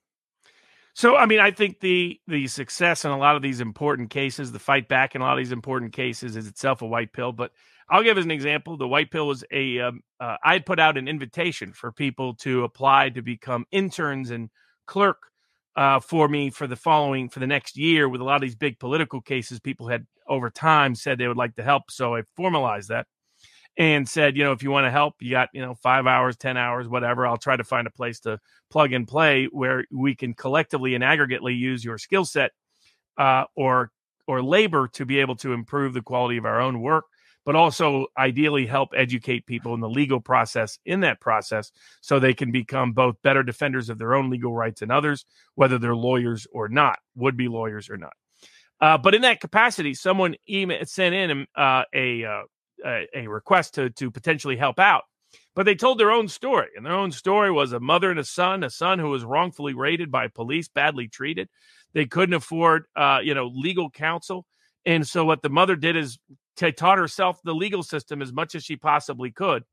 So, I mean, I think the the success in a lot of these important cases, the fight back in a lot of these important cases, is itself a white pill. But I'll give as an example: the white pill was a um, uh, I put out an invitation for people to apply to become interns and clerk uh, for me for the following for the next year with a lot of these big political cases. People had over time said they would like to help, so I formalized that and said, you know, if you want to help, you got you know five hours, ten hours, whatever. I'll try to find a place to plug and play where we can collectively and aggregately use your skill set uh, or or labor to be able to improve the quality of our own work but also ideally help educate people in the legal process in that process so they can become both better defenders of their own legal rights and others, whether they're lawyers or not, would be lawyers or not. Uh, but in that capacity, someone email, sent in uh, a, a request to, to potentially help out. But they told their own story, and their own story was a mother and a son, a son who was wrongfully raided by police, badly treated. They couldn't afford, uh, you know, legal counsel, and so what the mother did is t- taught herself the legal system as much as she possibly could.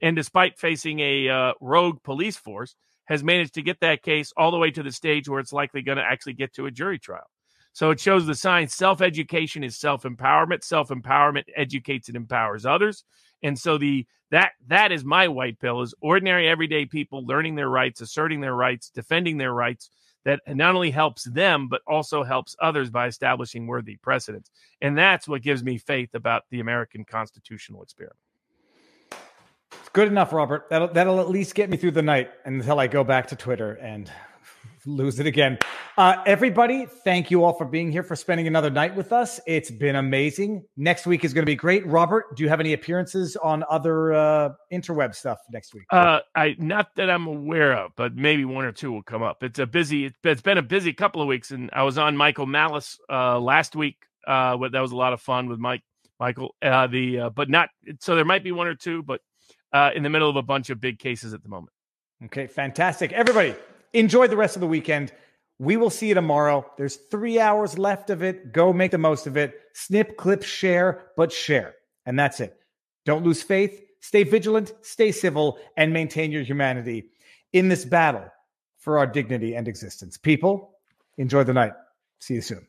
And despite facing a uh, rogue police force, has managed to get that case all the way to the stage where it's likely going to actually get to a jury trial. So it shows the sign self education is self empowerment. Self empowerment educates and empowers others. And so the that that is my white pill is ordinary everyday people learning their rights, asserting their rights, defending their rights, that not only helps them, but also helps others by establishing worthy precedents. And that's what gives me faith about the American constitutional experiment. It's good enough, Robert. That'll, that'll at least get me through the night until I go back to Twitter and lose it again. Uh, everybody, thank you all for being here, for spending another night with us. It's been amazing. Next week is going to be great. Robert, do you have any appearances on other uh, interweb stuff next week? Uh, I not that I'm aware of, but maybe one or two will come up. It's a busy. it's been a busy couple of weeks, and I was on Michael Malice uh, last week. Uh, that was a lot of fun with Mike. Michael, uh, the uh, but not so there might be one or two, but uh, in the middle of a bunch of big cases at the moment. Okay, fantastic. Everybody, enjoy the rest of the weekend. We will see you tomorrow. There's three hours left of it. Go make the most of it. Snip, clip, share, but share. And that's it. Don't lose faith. Stay vigilant, stay civil, and maintain your humanity in this battle for our dignity and existence. People, enjoy the night. See you soon.